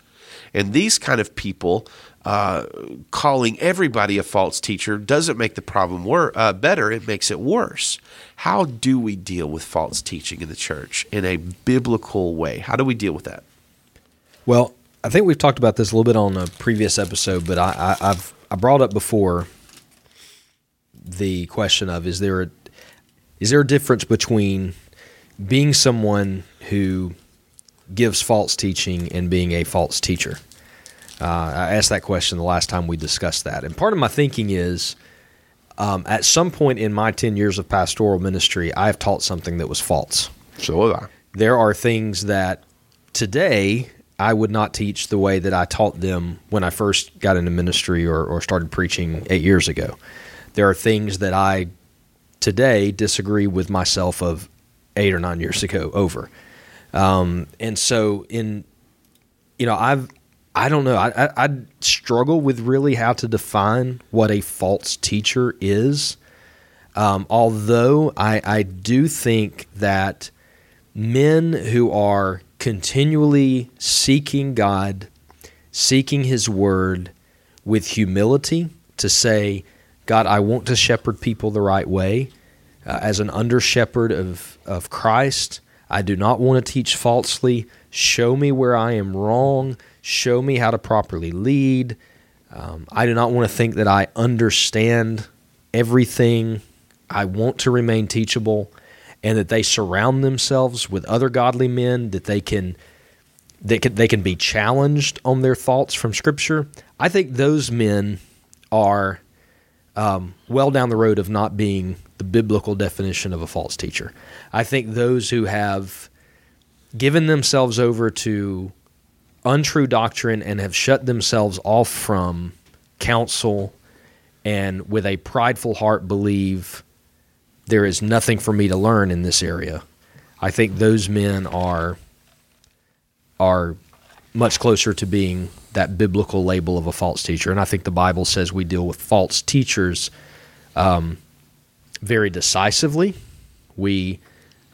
And these kind of people uh, calling everybody a false teacher doesn't make the problem wor- uh, better, it makes it worse. How do we deal with false teaching in the church in a biblical way? How do we deal with that? Well, I think we've talked about this a little bit on a previous episode, but I, I, I've I brought up before the question of is there a is there a difference between being someone who gives false teaching and being a false teacher? Uh, I asked that question the last time we discussed that, and part of my thinking is. Um, at some point in my 10 years of pastoral ministry, I've taught something that was false So have I. there are things that today I would not teach the way that I taught them when I first got into ministry or, or started preaching eight years ago. There are things that I today disagree with myself of eight or nine years ago over. Um, and so in, you know, I've, I don't know. I, I, I struggle with really how to define what a false teacher is. Um, although I, I do think that men who are continually seeking God, seeking His Word with humility to say, God, I want to shepherd people the right way. Uh, as an under shepherd of, of Christ, I do not want to teach falsely. Show me where I am wrong. Show me how to properly lead. Um, I do not want to think that I understand everything. I want to remain teachable and that they surround themselves with other godly men that they can that can, they can be challenged on their thoughts from scripture. I think those men are um, well down the road of not being the biblical definition of a false teacher. I think those who have given themselves over to untrue doctrine and have shut themselves off from counsel and with a prideful heart believe there is nothing for me to learn in this area. I think those men are are much closer to being that biblical label of a false teacher, and I think the Bible says we deal with false teachers um, very decisively. We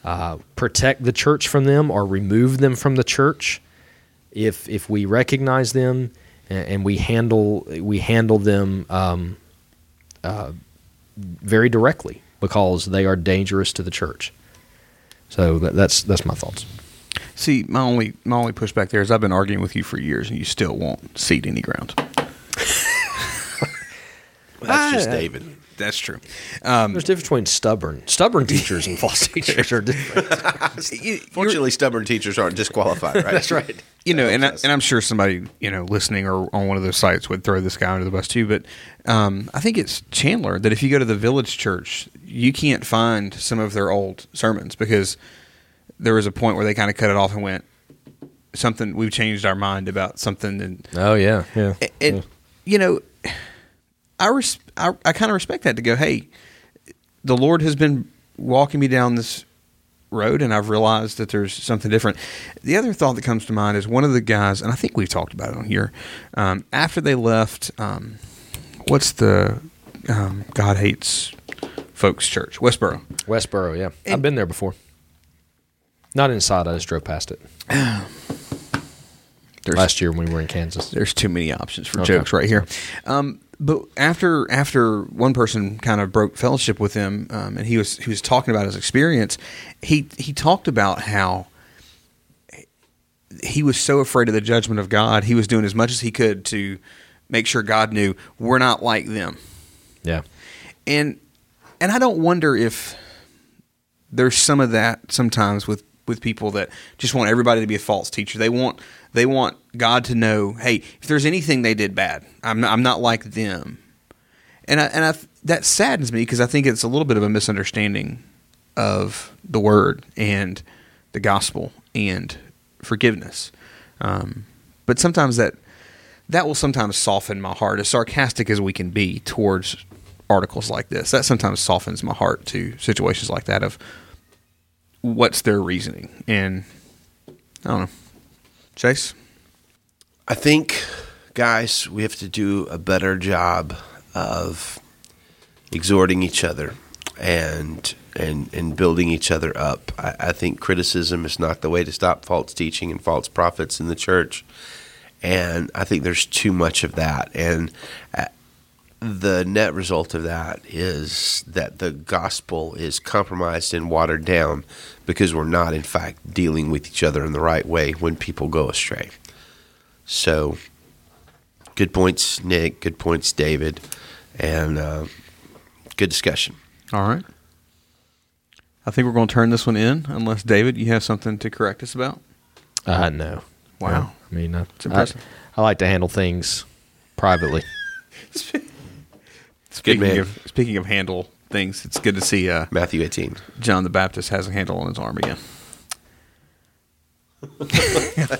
uh, protect the church from them or remove them from the church if if we recognize them and, and we handle we handle them um, uh, very directly because they are dangerous to the church. So that, that's that's my thoughts. See, my only my only pushback there is I've been arguing with you for years, and you still won't cede any ground. That's just David. That's true. There's a difference between stubborn stubborn teachers and false teachers are different. Fortunately, stubborn teachers aren't disqualified, right? That's right. You know, and I, and I'm sure somebody you know listening or on one of those sites would throw this guy under the bus too. But um, I think it's Chandler that if you go to the Village Church, you can't find some of their old sermons because there was a point where they kind of cut it off and went something. We've changed our mind about something, and Oh yeah, yeah. and you know, I res- I, I kind of respect that to go. Hey, the Lord has been walking me down this road, and I've realized that there's something different. The other thought that comes to mind is one of the guys, and I think we've talked about it on here. Um, after they left, um, what's the um, God hates folks church, Westboro. Westboro, yeah. I've been there before. Not inside. I just drove past it last year when we were in Kansas. there's too many options for Okay. jokes right here. Um, but after after one person kind of broke fellowship with him, um, and he was he was talking about his experience, he he talked about how he was so afraid of the judgment of God, he was doing as much as he could to make sure God knew we're not like them. Yeah. And and I don't wonder if there's some of that sometimes with with people that just want everybody to be a false teacher. They want they want God to know, hey, if there's anything they did bad, I'm not, I'm not like them. And I, and I, that saddens me because I think it's a little bit of a misunderstanding of the word and the gospel and forgiveness. Um, but sometimes that that will sometimes soften my heart, as sarcastic as we can be towards articles like this. That sometimes softens my heart to situations like that of what's their reasoning. And I don't know. Chase? I think, guys, we have to do a better job of exhorting each other and and and building each other up. I, I think criticism is not the way to stop false teaching and false prophets in the church. and I think there's too much of that. And the net result of that is that the gospel is compromised and watered down because we're not, in fact, dealing with each other in the right way when people go astray. So, good points, Nick. Good points, David. And uh, good discussion. All right. I think we're going to turn this one in, unless David, you have something to correct us about. Uh, no. Wow. No. I mean, I, It's impressive. I, I like to handle things privately. Speaking man. of speaking of handle things, it's good to see uh, Matthew 18. John the Baptist has a handle on his arm again.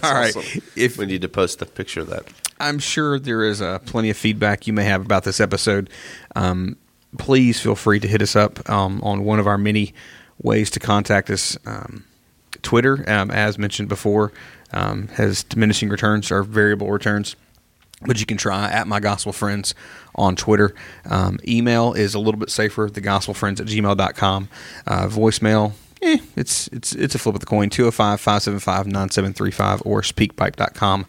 All right. If We need to post a picture of that. I'm sure there is uh, plenty of feedback you may have about this episode. Um, please feel free to hit us up um, on one of our many ways to contact us. Um, Twitter, um, as mentioned before, um, has diminishing returns or variable returns. But you can try at my gospel friends on Twitter. Um, email is a little bit safer, thegospelfriends at gmail.com. Uh, voicemail, eh, it's, it's, it's a flip of the coin, 205 575 9735 or speakpipe.com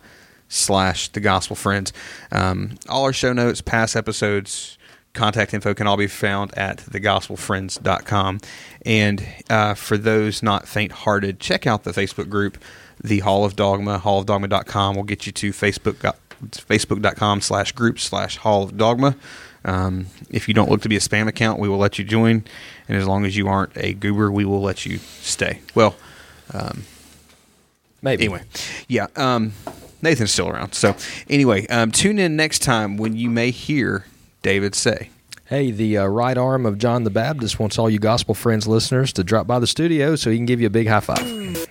slash the gospel friends. Um, all our show notes, past episodes, contact info can all be found at thegospelfriends.com. And uh, for those not faint hearted, check out the Facebook group, The Hall of Dogma. Hallofdogma.com will get you to Facebook, facebook.com slash group slash Hall of Dogma. Um, if you don't look to be a spam account, we will let you join. And as long as you aren't a goober, we will let you stay. Well, Maybe. anyway, yeah. Um, Nathan's still around. So anyway, um, tune in next time when you may hear David say. Hey, the uh, right arm of John the Baptist wants all you gospel friends listeners to drop by the studio so he can give you a big high five.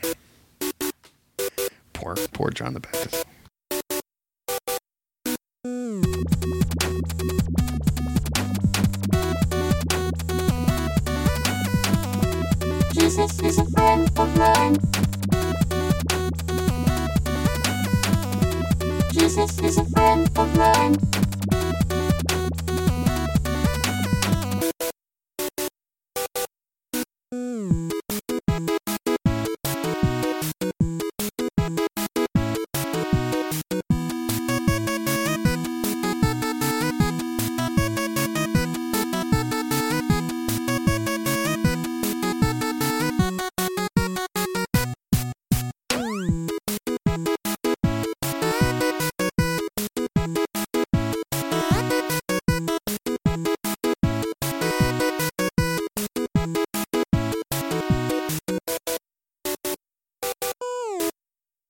Poor, poor John the Baptist. This is a band for mine. Jesus is a friend for mine. Mm.